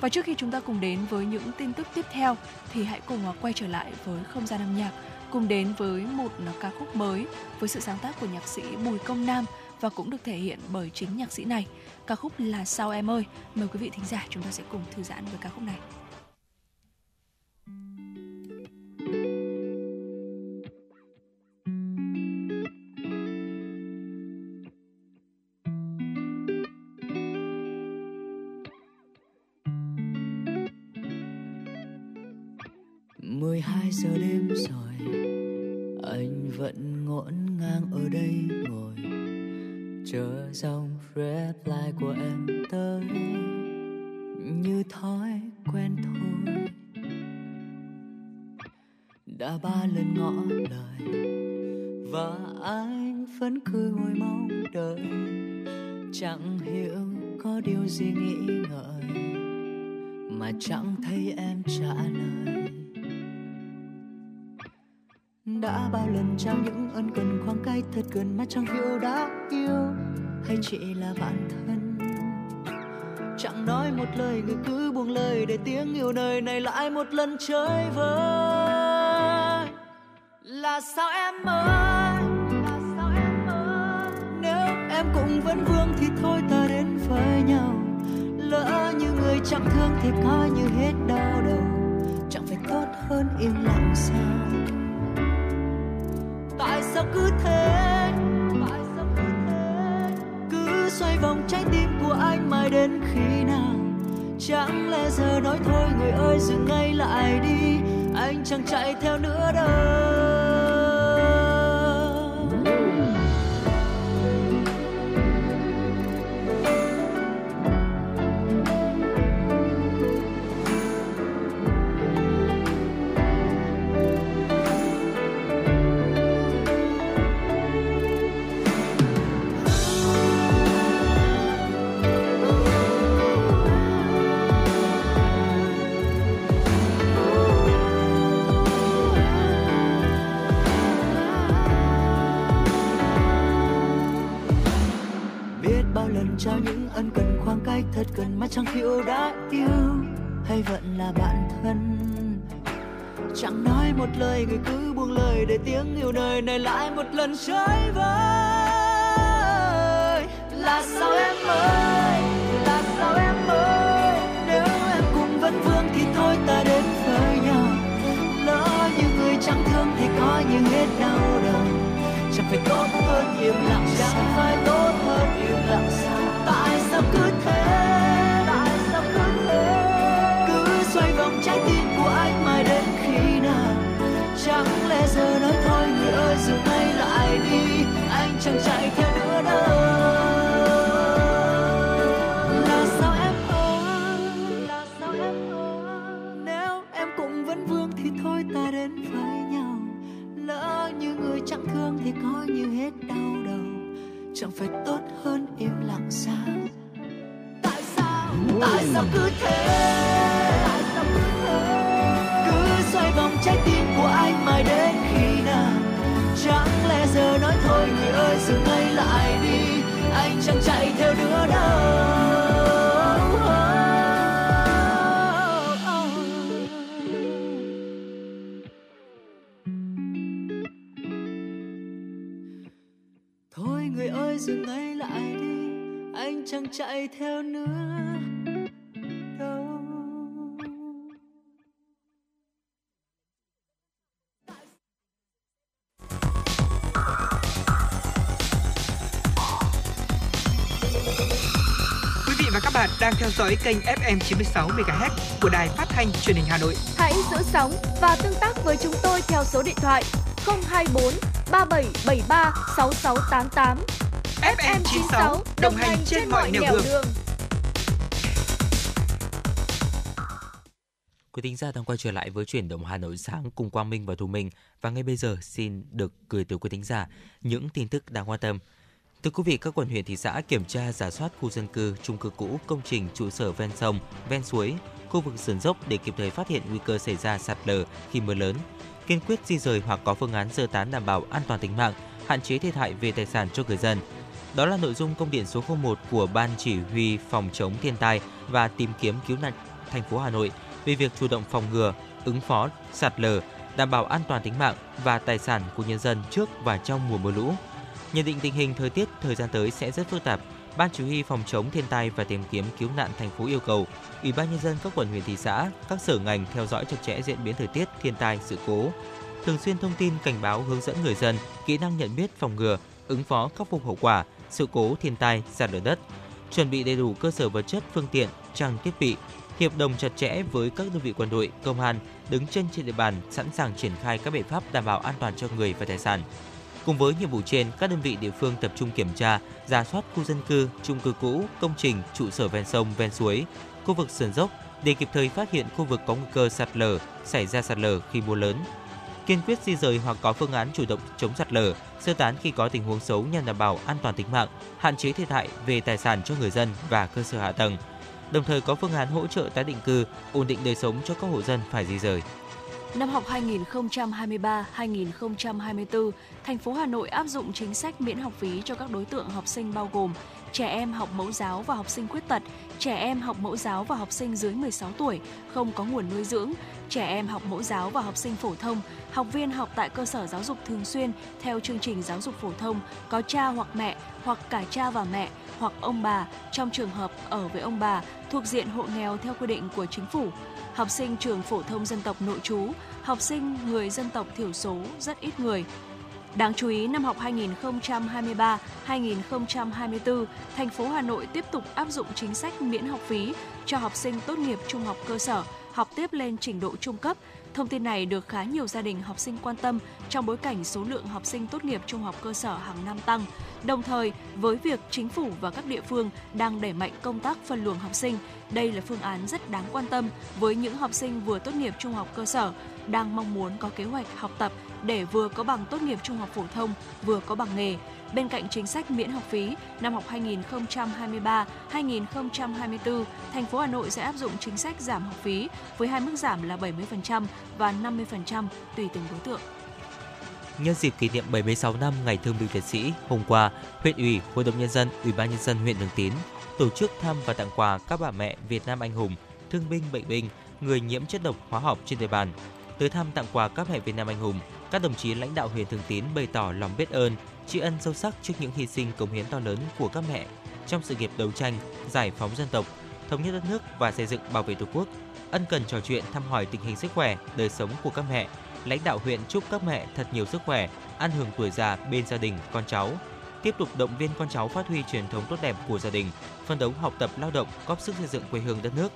Và trước khi chúng ta cùng đến với những tin tức tiếp theo thì hãy cùng à, quay trở lại với không gian âm nhạc, cùng đến với một à, ca khúc mới với sự sáng tác của nhạc sĩ Bùi Công Nam và cũng được thể hiện bởi chính nhạc sĩ này. Ca khúc là Sao em ơi. Mời quý vị thính giả chúng ta sẽ cùng thư giãn với ca khúc này. Hai giờ đêm rồi. Anh vẫn ngổn ngang ở đây ngồi. Chờ dòng reply của em tới. Như thói quen thôi. Đã ba lần ngỏ lời. Và anh vẫn cứ ngồi mong đợi. Chẳng hiểu có điều gì nghĩ ngợi. Mà chẳng thấy em trả lời. Bao lần trao những ân cần khoảng cách thật gần mà chẳng hiểu đã yêu. Hay chỉ là bạn thân? Chẳng nói một lời, người cứ buông lời để tiếng yêu đời này lại một lần chơi vơi. Là sao em ơi? Là sao em ơi? Nếu em cũng vẫn vương thì thôi, ta đến với nhau. Lỡ như người chẳng thương thì coi như hết đau đầu. Chẳng phải tốt hơn im lặng sao? Sao cứ thế? Tại sao cứ thế? Cứ xoay vòng trái tim của anh mãi đến khi nào? Chẳng lẽ giờ nói thôi người ơi dừng ngay lại đi? Anh chẳng chạy theo nữa đâu. Thật gần mà chẳng hiểu đã yêu hay vẫn là bạn thân. Chẳng nói một lời, người cứ buông lời để tiếng yêu đời này lại một lần chơi vơi là sao em ơi? Là sao em ơi? Nếu em cũng vẫn vương thì thôi, ta đến với nhau. Lỡ như người chẳng thương thì có như hết đau đầu. Chẳng phải tốt hơn, im lặng, chẳng phải tốt hơn, im lặng. Sao tại sao cứ thế? Trái tim của anh mãi đến khi nào? Chẳng lẽ giờ nói thôi, người ơi dừng ngay lại đi, anh chẳng chạy theo nữa đâu. Là sao em ơi là sao em ơi nếu em cũng vẫn vương thì thôi, ta đến với nhau. Lỡ như người chẳng thương thì coi như hết đau đầu. Chẳng phải tốt hơn im lặng sao? Tại sao tại sao cứ thế? Trái tim của anh mãi đến khi nào? Chẳng lẽ giờ nói thôi, người ơi, dừng ngay lại đi. Anh chẳng chạy theo nữa đâu. Thôi, người ơi, dừng ngay lại đi. Anh chẳng chạy theo nữa. Và các bạn đang theo dõi kênh FM 96 MHz của đài phát thanh truyền hình Hà Nội. Hãy giữ sóng và tương tác với chúng tôi theo số điện thoại 024 3773 6688. FM 96 đồng hành trên mọi nẻo đường. Quý thính giả đang quay trở lại với chuyển động Hà Nội sáng cùng Quang Minh và Thu Minh và ngay bây giờ xin được gửi tới quý thính giả những tin tức đáng quan tâm. Thưa quý vị, các quận huyện thị xã kiểm tra giả soát khu dân cư, chung cư cũ, công trình trụ sở ven sông, ven suối, khu vực sườn dốc để kịp thời phát hiện nguy cơ xảy ra sạt lở khi mưa lớn, kiên quyết di rời hoặc có phương án sơ tán đảm bảo an toàn tính mạng, hạn chế thiệt hại về tài sản cho người dân. Đó là nội dung công điện số 01 của Ban Chỉ huy Phòng chống thiên tai và tìm kiếm cứu nạn thành phố Hà Nội về việc chủ động phòng ngừa, ứng phó sạt lở, đảm bảo an toàn tính mạng và tài sản của nhân dân trước và trong mùa mưa lũ. Nhận định tình hình thời tiết thời gian tới sẽ rất phức tạp, Ban Chỉ huy Phòng chống thiên tai và tìm kiếm cứu nạn thành phố yêu cầu Ủy ban nhân dân các quận huyện thị xã, các sở ngành theo dõi chặt chẽ diễn biến thời tiết, thiên tai, sự cố, thường xuyên thông tin cảnh báo hướng dẫn người dân kỹ năng nhận biết phòng ngừa, ứng phó khắc phục hậu quả sự cố thiên tai, sạt lở đất, chuẩn bị đầy đủ cơ sở vật chất, phương tiện, trang thiết bị, hiệp đồng chặt chẽ với các đơn vị quân đội, công an đứng chân trên địa bàn sẵn sàng triển khai các biện pháp đảm bảo an toàn cho người và tài sản. Cùng với nhiệm vụ trên, các đơn vị địa phương tập trung kiểm tra, giả soát khu dân cư, chung cư cũ, công trình, trụ sở ven sông, ven suối, khu vực sườn dốc để kịp thời phát hiện khu vực có nguy cơ sạt lở, xảy ra sạt lở khi mưa lớn. kiên quyết di rời hoặc có phương án chủ động chống sạt lở, sơ tán khi có tình huống xấu nhằm đảm bảo an toàn tính mạng, hạn chế thiệt hại về tài sản cho người dân và cơ sở hạ tầng. Đồng thời có phương án hỗ trợ tái định cư, ổn định đời sống cho các hộ dân phải di rời. Năm học 2023-2024, thành phố Hà Nội áp dụng chính sách miễn học phí cho các đối tượng học sinh bao gồm trẻ em học mẫu giáo và học sinh khuyết tật, trẻ em học mẫu giáo và học sinh dưới 16 tuổi không có nguồn nuôi dưỡng, trẻ em học mẫu giáo và học sinh phổ thông, học viên học tại cơ sở giáo dục thường xuyên theo chương trình giáo dục phổ thông có cha hoặc mẹ hoặc cả cha và mẹ hoặc ông bà trong trường hợp ở với ông bà thuộc diện hộ nghèo theo quy định của chính phủ, học sinh trường phổ thông dân tộc nội trú, học sinh người dân tộc thiểu số rất ít người. Đáng chú ý, năm học 2023-2024, thành phố Hà Nội tiếp tục áp dụng chính sách miễn học phí cho học sinh tốt nghiệp trung học cơ sở, học tiếp lên trình độ trung cấp. Thông tin này được khá nhiều gia đình học sinh quan tâm trong bối cảnh số lượng học sinh tốt nghiệp trung học cơ sở hàng năm tăng. Đồng thời, với việc chính phủ và các địa phương đang đẩy mạnh công tác phân luồng học sinh, đây là phương án rất đáng quan tâm với những học sinh vừa tốt nghiệp trung học cơ sở đang mong muốn có kế hoạch học tập để vừa có bằng tốt nghiệp trung học phổ thông, vừa có bằng nghề. Bên cạnh chính sách miễn học phí, năm học 2023-2024, thành phố Hà Nội sẽ áp dụng chính sách giảm học phí với hai mức giảm là 70% và 50% tùy từng đối tượng. Nhân dịp kỷ niệm 76 năm Ngày Thương binh Liệt sĩ, hôm qua, huyện ủy, Hội đồng nhân dân, Ủy ban nhân dân huyện Thường Tín tổ chức thăm và tặng quà các bà mẹ Việt Nam anh hùng, thương binh bệnh binh, người nhiễm chất độc hóa học trên địa bàn. Tới thăm tặng quà các mẹ Việt Nam anh hùng, các đồng chí lãnh đạo huyện Thường Tín bày tỏ lòng biết ơn, tri ân sâu sắc trước những hy sinh cống hiến to lớn của các mẹ trong sự nghiệp đấu tranh, giải phóng dân tộc, thống nhất đất nước và xây dựng bảo vệ Tổ quốc. Ân cần trò chuyện thăm hỏi tình hình sức khỏe, đời sống của các mẹ. Lãnh đạo huyện chúc các mẹ thật nhiều sức khỏe, an hưởng tuổi già bên gia đình, con cháu. Tiếp tục động viên con cháu phát huy truyền thống tốt đẹp của gia đình, phân đấu học tập lao động, góp sức xây dựng quê hương đất nước.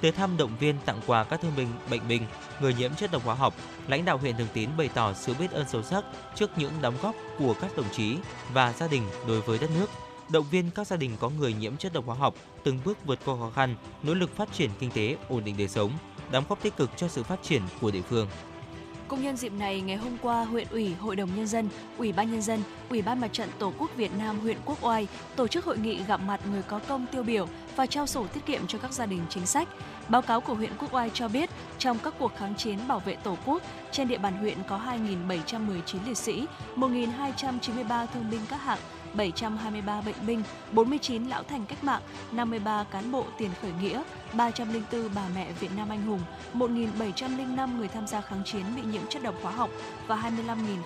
Tới thăm động viên tặng quà các thương binh, bệnh binh, người nhiễm chất độc hóa học, lãnh đạo huyện Thường Tín bày tỏ sự biết ơn sâu sắc trước những đóng góp của các đồng chí và gia đình đối với đất nước, động viên các gia đình có người nhiễm chất độc hóa học từng bước vượt qua khó khăn, nỗ lực phát triển kinh tế, ổn định đời sống, đóng góp tích cực cho sự phát triển của địa phương. Cũng nhân dịp này, ngày hôm qua, huyện ủy, hội đồng nhân dân, ủy ban nhân dân, ủy ban mặt trận tổ quốc Việt Nam huyện Quốc Oai tổ chức hội nghị gặp mặt người có công tiêu biểu và trao sổ tiết kiệm cho các gia đình chính sách. Báo cáo của huyện Quốc Oai cho biết, trong các cuộc kháng chiến bảo vệ Tổ quốc, trên địa bàn huyện có 2.719 liệt sĩ, 1.293 thương binh các hạng, 723 bệnh binh, 49 lão thành cách mạng, 53 cán bộ tiền khởi nghĩa, 304 bà mẹ Việt Nam anh hùng, 1.705 người tham gia kháng chiến bị nhiễm chất độc hóa học và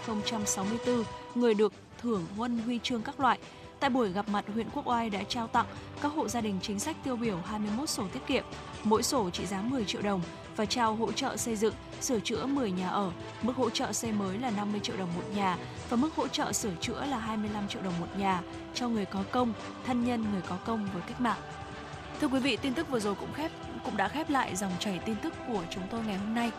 25.064 người được thưởng huân huy chương các loại. Tại buổi gặp mặt, huyện Quốc Oai đã trao tặng các hộ gia đình chính sách tiêu biểu 21 sổ tiết kiệm, mỗi sổ trị giá 10 triệu đồng và trao hỗ trợ xây dựng, sửa chữa 10 nhà ở. Mức hỗ trợ xây mới là 50 triệu đồng một nhà và mức hỗ trợ sửa chữa là 25 triệu đồng một nhà cho người có công, thân nhân người có công với cách mạng. Thưa quý vị, tin tức vừa rồi cũng khép cũng đã khép lại dòng chảy tin tức của chúng tôi ngày hôm nay.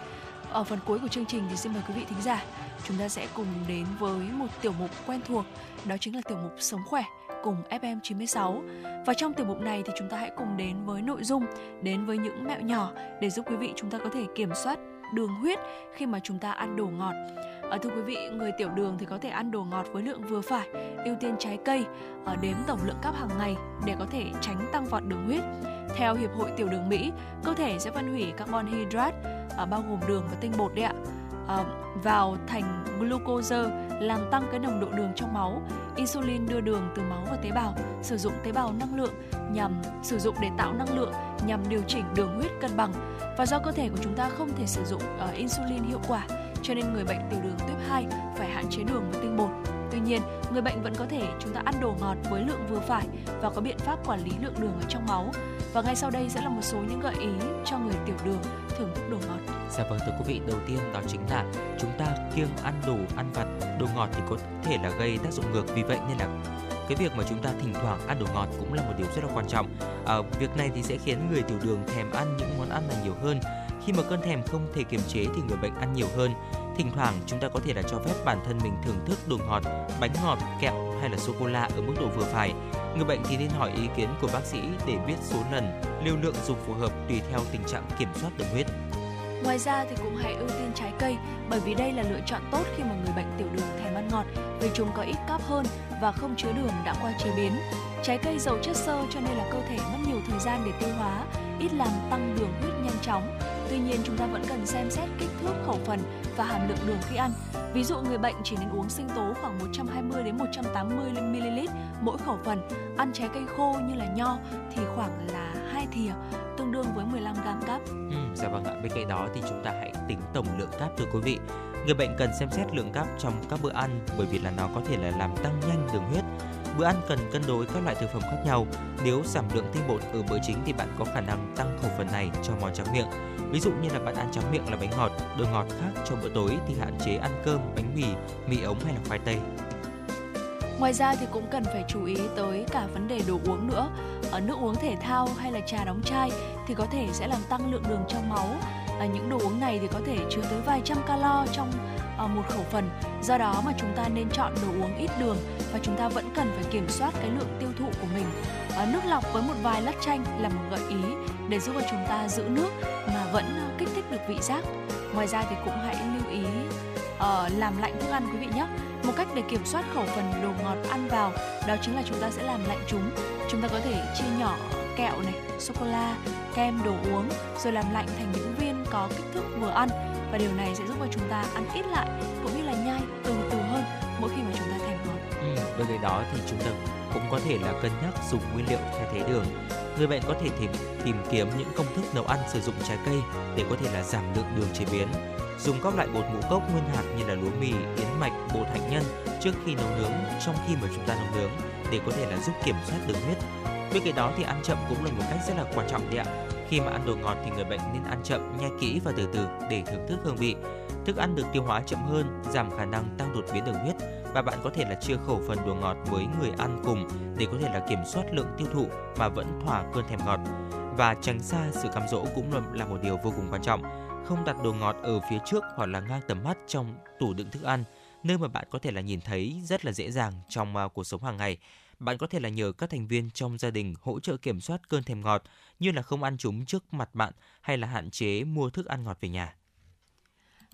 Ở phần cuối của chương trình thì xin mời quý vị thính giả, chúng ta sẽ cùng đến với một tiểu mục quen thuộc, đó chính là tiểu mục Sống khỏe cùng FM 96. Và trong tiểu mục này thì chúng ta hãy cùng đến với nội dung, đến với những mẹo nhỏ để giúp quý vị chúng ta có thể kiểm soát đường huyết khi mà chúng ta ăn đồ ngọt. À, thưa quý vị, người tiểu đường thì có thể ăn đồ ngọt với lượng vừa phải, ưu tiên trái cây, ở đếm tổng lượng cáp hàng ngày để có thể tránh tăng vọt đường huyết. Theo Hiệp hội Tiểu đường Mỹ, cơ thể sẽ phân hủy carbon hydrate à, bao gồm đường và tinh bột đấy ạ uh, vào thành glucose làm tăng cái nồng độ đường trong máu. Insulin đưa đường từ máu vào tế bào, sử dụng tế bào năng lượng nhằm sử dụng để tạo năng lượng nhằm điều chỉnh đường huyết cân bằng. Và do cơ thể của chúng ta không thể sử dụng uh, insulin hiệu quả, cho nên người bệnh tiểu đường tuyếp 2 phải hạn chế đường và tinh bột. Tuy nhiên, người bệnh vẫn có thể chúng ta ăn đồ ngọt với lượng vừa phải và có biện pháp quản lý lượng đường ở trong máu. Và ngay sau đây sẽ là một số những gợi ý cho người tiểu đường thưởng thức đồ ngọt. Dạ vâng thưa quý vị, đầu tiên đó chính là chúng ta kiêng ăn đồ ăn vặt, đồ ngọt thì có thể là gây tác dụng ngược vì vậy nên là cái việc mà chúng ta thỉnh thoảng ăn đồ ngọt cũng là một điều rất là quan trọng. À, việc này thì sẽ khiến người tiểu đường thèm ăn những món ăn này nhiều hơn. Khi mà cơn thèm không thể kiềm chế thì người bệnh ăn nhiều hơn. Thỉnh thoảng chúng ta có thể là cho phép bản thân mình thưởng thức đồ ngọt, bánh ngọt, kẹo hay là sô cô la ở mức độ vừa phải. Người bệnh thì nên hỏi ý kiến của bác sĩ để biết số lần, liều lượng dùng phù hợp tùy theo tình trạng kiểm soát đường huyết. Ngoài ra thì cũng hãy ưu tiên trái cây bởi vì đây là lựa chọn tốt khi mà người bệnh tiểu đường thèm ăn ngọt vì chúng có ít cáp hơn và không chứa đường đã qua chế biến. Trái cây giàu chất xơ cho nên là cơ thể mất nhiều thời gian để tiêu hóa, ít làm tăng đường huyết nhanh chóng. Tuy nhiên chúng ta vẫn cần xem xét kích thước khẩu phần và hàm lượng đường khi ăn. Ví dụ người bệnh chỉ nên uống sinh tố khoảng 120 đến 180 ml mỗi khẩu phần. Ăn trái cây khô như là nho thì khoảng là 2 thìa, tương đương với 15 gram cáp. Ừ, dạ vâng ạ. Bên cạnh đó thì chúng ta hãy tính tổng lượng cáp thưa quý vị. Người bệnh cần xem xét lượng cáp trong các bữa ăn bởi vì là nó có thể là làm tăng nhanh đường huyết. Bữa ăn cần cân đối các loại thực phẩm khác nhau. Nếu giảm lượng tinh bột ở bữa chính thì bạn có khả năng tăng khẩu phần này cho món tráng miệng. Ví dụ như là bạn ăn tráng miệng là bánh ngọt, đồ ngọt khác Cho bữa tối thì hạn chế ăn cơm, bánh mì, mì ống hay là khoai tây. Ngoài ra thì cũng cần phải chú ý tới cả vấn đề đồ uống nữa. Ở nước uống thể thao hay là trà đóng chai thì có thể sẽ làm tăng lượng đường trong máu. À, những đồ uống này thì có thể chứa tới vài trăm calo trong Ờ, một khẩu phần. Do đó mà chúng ta nên chọn đồ uống ít đường và chúng ta vẫn cần phải kiểm soát cái lượng tiêu thụ của mình. Ờ, nước lọc với một vài lát chanh là một gợi ý để giúp cho chúng ta giữ nước mà vẫn ờ, kích thích được vị giác. Ngoài ra thì cũng hãy lưu ý uh, làm lạnh thức ăn quý vị nhé. Một cách để kiểm soát khẩu phần đồ ngọt ăn vào đó chính là chúng ta sẽ làm lạnh chúng. Chúng ta có thể chia nhỏ kẹo này, sô cô la, kem, đồ uống rồi làm lạnh thành những viên có kích thước vừa ăn và điều này sẽ giúp cho chúng ta ăn ít lại cũng như là nhai từ từ hơn mỗi khi mà chúng ta thèm ngọt. Ừ, bên cạnh đó thì chúng ta cũng có thể là cân nhắc dùng nguyên liệu thay thế đường. Người bệnh có thể tìm tìm kiếm những công thức nấu ăn sử dụng trái cây để có thể là giảm lượng đường chế biến. Dùng các loại bột ngũ cốc nguyên hạt như là lúa mì, yến mạch, bột hạnh nhân trước khi nấu nướng, trong khi mà chúng ta nấu nướng để có thể là giúp kiểm soát đường huyết. Bên cạnh đó thì ăn chậm cũng là một cách rất là quan trọng đấy ạ. Khi mà ăn đồ ngọt thì người bệnh nên ăn chậm, nhai kỹ và từ từ để thưởng thức hương vị. Thức ăn được tiêu hóa chậm hơn, giảm khả năng tăng đột biến đường huyết và bạn có thể là chia khẩu phần đồ ngọt với người ăn cùng để có thể là kiểm soát lượng tiêu thụ mà vẫn thỏa cơn thèm ngọt. Và tránh xa sự cám dỗ cũng là một điều vô cùng quan trọng. Không đặt đồ ngọt ở phía trước hoặc là ngang tầm mắt trong tủ đựng thức ăn, nơi mà bạn có thể là nhìn thấy rất là dễ dàng trong à, cuộc sống hàng ngày bạn có thể là nhờ các thành viên trong gia đình hỗ trợ kiểm soát cơn thèm ngọt như là không ăn chúng trước mặt bạn hay là hạn chế mua thức ăn ngọt về nhà.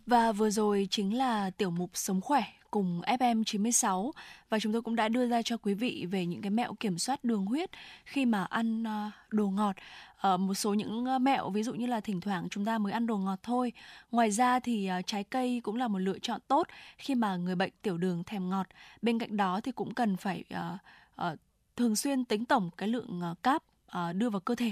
Và vừa rồi chính là tiểu mục Sống khỏe cùng FM 96 và chúng tôi cũng đã đưa ra cho quý vị về những cái mẹo kiểm soát đường huyết khi mà ăn à, đồ ngọt. Ở một số những ờ, mẹo ví dụ như là thỉnh thoảng chúng ta mới ăn đồ ngọt thôi. Ngoài ra thì à, trái cây cũng là một lựa chọn tốt khi mà người bệnh tiểu đường thèm ngọt. Bên cạnh đó thì cũng cần phải uh, Ờ, thường xuyên tính tổng cái lượng ờ, cáp uh, đưa vào cơ thể.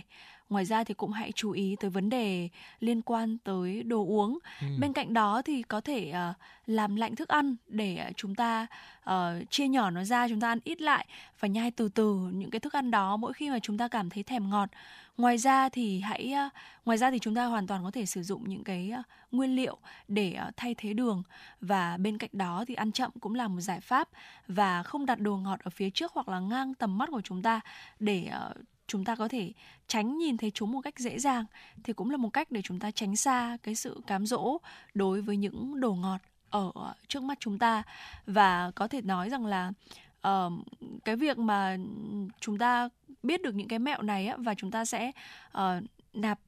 Ngoài ra thì cũng hãy chú ý tới vấn đề liên quan tới đồ uống. Ừ. bên cạnh đó thì có thể uh, làm lạnh thức ăn để chúng ta uh, chia nhỏ nó ra chúng ta ăn ít lại và nhai từ từ những cái thức ăn đó mỗi khi mà chúng ta cảm thấy thèm ngọt. Ngoài ra thì hãy uh, ngoài ra thì chúng ta hoàn toàn có thể sử dụng những cái uh, nguyên liệu để uh, thay thế đường. Và bên cạnh đó thì ăn chậm cũng là một giải pháp và không đặt đồ ngọt ở phía trước hoặc là ngang tầm mắt của chúng ta để uh, chúng ta có thể tránh nhìn thấy chúng một cách dễ dàng thì cũng là một cách để chúng ta tránh xa cái sự cám dỗ đối với những đồ ngọt ở trước mắt chúng ta. Và có thể nói rằng là uh, cái việc mà chúng ta biết được những cái mẹo này á, và chúng ta sẽ uh, nạp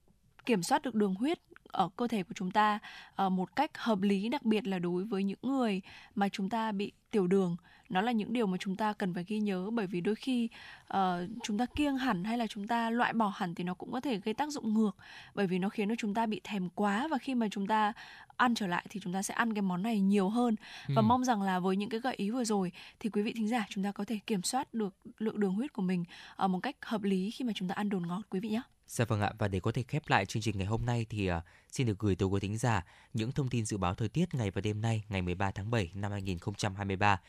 kiểm soát được đường huyết ở cơ thể của chúng ta uh, một cách hợp lý đặc biệt là đối với những người mà chúng ta bị tiểu đường nó là những điều mà chúng ta cần phải ghi nhớ bởi vì đôi khi uh, chúng ta kiêng hẳn hay là chúng ta loại bỏ hẳn thì nó cũng có thể gây tác dụng ngược bởi vì nó khiến cho chúng ta bị thèm quá và khi mà chúng ta ăn trở lại thì chúng ta sẽ ăn cái món này nhiều hơn và ừ. mong rằng là với những cái gợi ý vừa rồi thì quý vị thính giả chúng ta có thể kiểm soát được lượng đường huyết của mình ở một cách hợp lý khi mà chúng ta ăn đồ ngọt quý vị nhé. Dạ vâng ạ và để có thể khép lại chương trình ngày hôm nay thì uh, xin được gửi tới quý thính giả những thông tin dự báo thời tiết ngày và đêm nay ngày 13 tháng 7 năm 2023.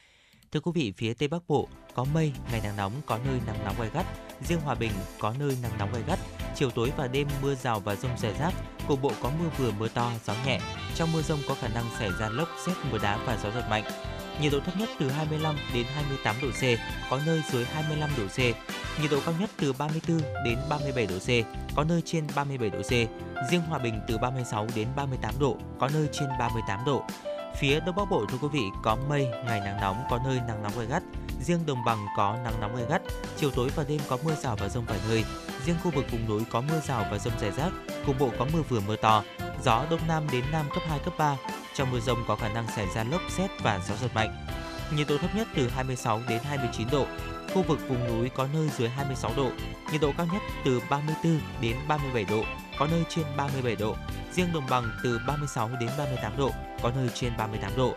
Thưa quý vị, phía Tây Bắc Bộ có mây, ngày nắng nóng, có nơi nắng nóng gai gắt. Riêng Hòa Bình có nơi nắng nóng gai gắt. Chiều tối và đêm mưa rào và rông rải rác. Cục bộ có mưa vừa mưa to, gió nhẹ. Trong mưa rông có khả năng xảy ra lốc, xét, mưa đá và gió giật mạnh. Nhiệt độ thấp nhất từ 25 đến 28 độ C, có nơi dưới 25 độ C. Nhiệt độ cao nhất từ 34 đến 37 độ C, có nơi trên 37 độ C. Riêng Hòa Bình từ 36 đến 38 độ, có nơi trên 38 độ. Phía Đông Bắc Bộ thưa quý vị có mây, ngày nắng nóng, có nơi nắng nóng gai gắt. Riêng đồng bằng có nắng nóng gai gắt, chiều tối và đêm có mưa rào và rông vài nơi. Riêng khu vực vùng núi có mưa rào và rông rải rác, cục bộ có mưa vừa mưa to. gió đông nam đến nam cấp 2, cấp 3. Trong mưa rông có khả năng xảy ra lốc xét và gió giật mạnh. Nhiệt độ thấp nhất từ 26 đến 29 độ. Khu vực vùng núi có nơi dưới 26 độ. Nhiệt độ cao nhất từ 34 đến 37 độ, có nơi trên 37 độ. Riêng đồng bằng từ 36 đến 38 độ, có nơi trên 38 độ.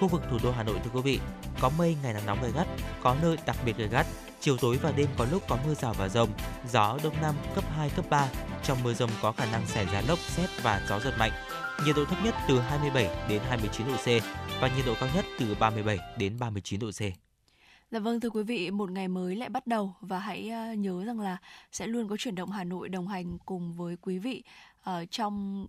Khu vực thủ đô Hà Nội thưa quý vị, có mây ngày nắng nóng gay gắt, có nơi đặc biệt gay gắt. Chiều tối và đêm có lúc có mưa rào và rông, gió đông nam cấp 2, cấp 3. Trong mưa rông có khả năng xảy ra lốc, xét và gió giật mạnh. Nhiệt độ thấp nhất từ 27 đến 29 độ C và nhiệt độ cao nhất từ 37 đến 39 độ C. Dạ vâng thưa quý vị, một ngày mới lại bắt đầu và hãy ờ, nhớ rằng là sẽ luôn có chuyển động Hà Nội đồng hành cùng với quý vị ở trong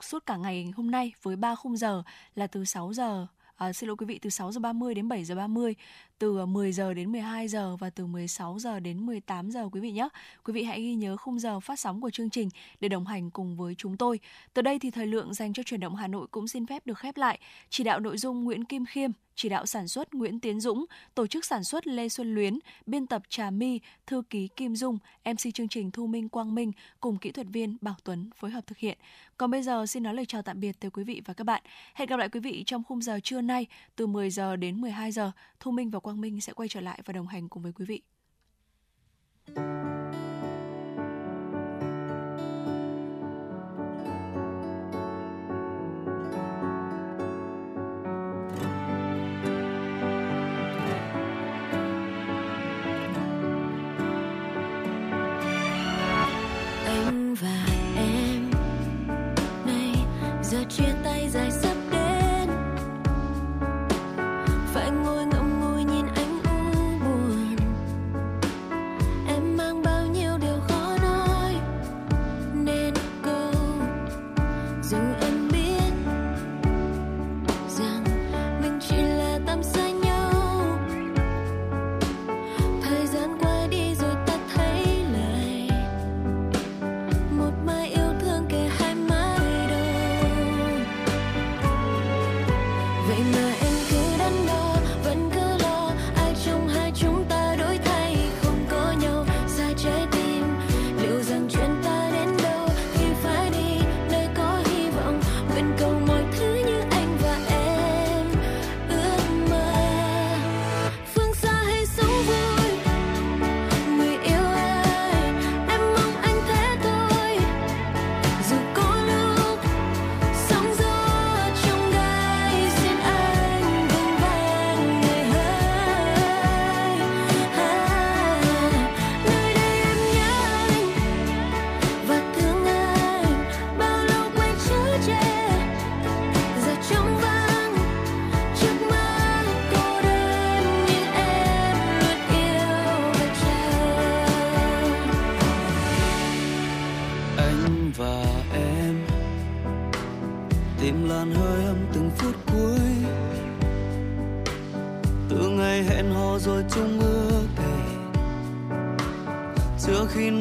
suốt cả ngày hôm nay với ba khung giờ là từ 6 giờ À, xin lỗi quý vị từ 6 giờ 30 đến 7 giờ 30, từ ờ, 10 giờ đến 12 giờ và từ 16 giờ đến 18 giờ quý vị nhé. Quý vị hãy ghi nhớ khung giờ phát sóng của chương trình để đồng hành cùng với chúng tôi. Từ đây thì thời lượng dành cho chuyển động Hà Nội cũng xin phép được khép lại. Chỉ đạo nội dung Nguyễn Kim Khiêm, chỉ đạo sản xuất Nguyễn Tiến Dũng, tổ chức sản xuất Lê Xuân Luyến, biên tập Trà My, thư ký Kim Dung, MC chương trình Thu Minh Quang Minh cùng kỹ thuật viên Bảo Tuấn phối hợp thực hiện. Còn bây giờ xin nói lời chào tạm biệt tới quý vị và các bạn. Hẹn gặp lại quý vị trong khung giờ trưa nay từ 10 giờ đến 12 giờ. Thu Minh và Quang Quang Minh sẽ quay trở lại và đồng hành cùng với quý vị.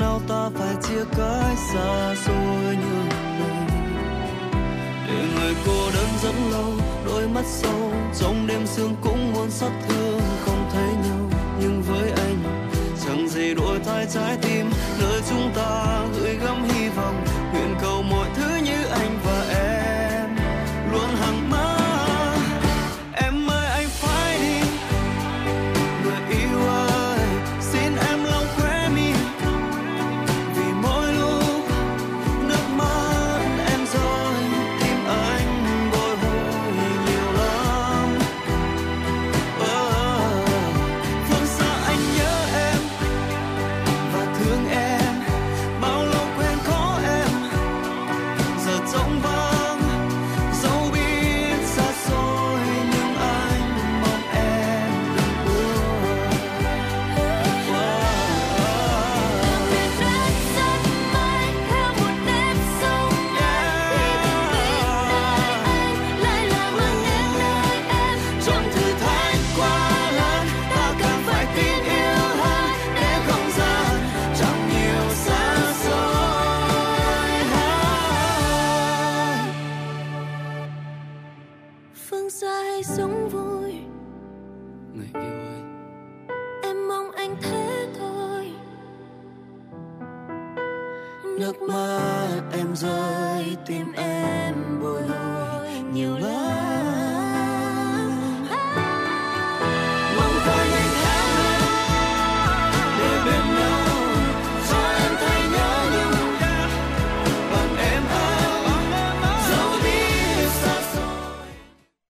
Sao ta phải chia cách xa xôi như này để người cô đơn rất lâu, đôi mắt sâu, trong đêm sương cũng muốn xót thương, không thấy nhau. Nhưng với anh, chẳng gì đổi thay trái tim, nơi chúng ta gửi gắm hy vọng, nguyện cầu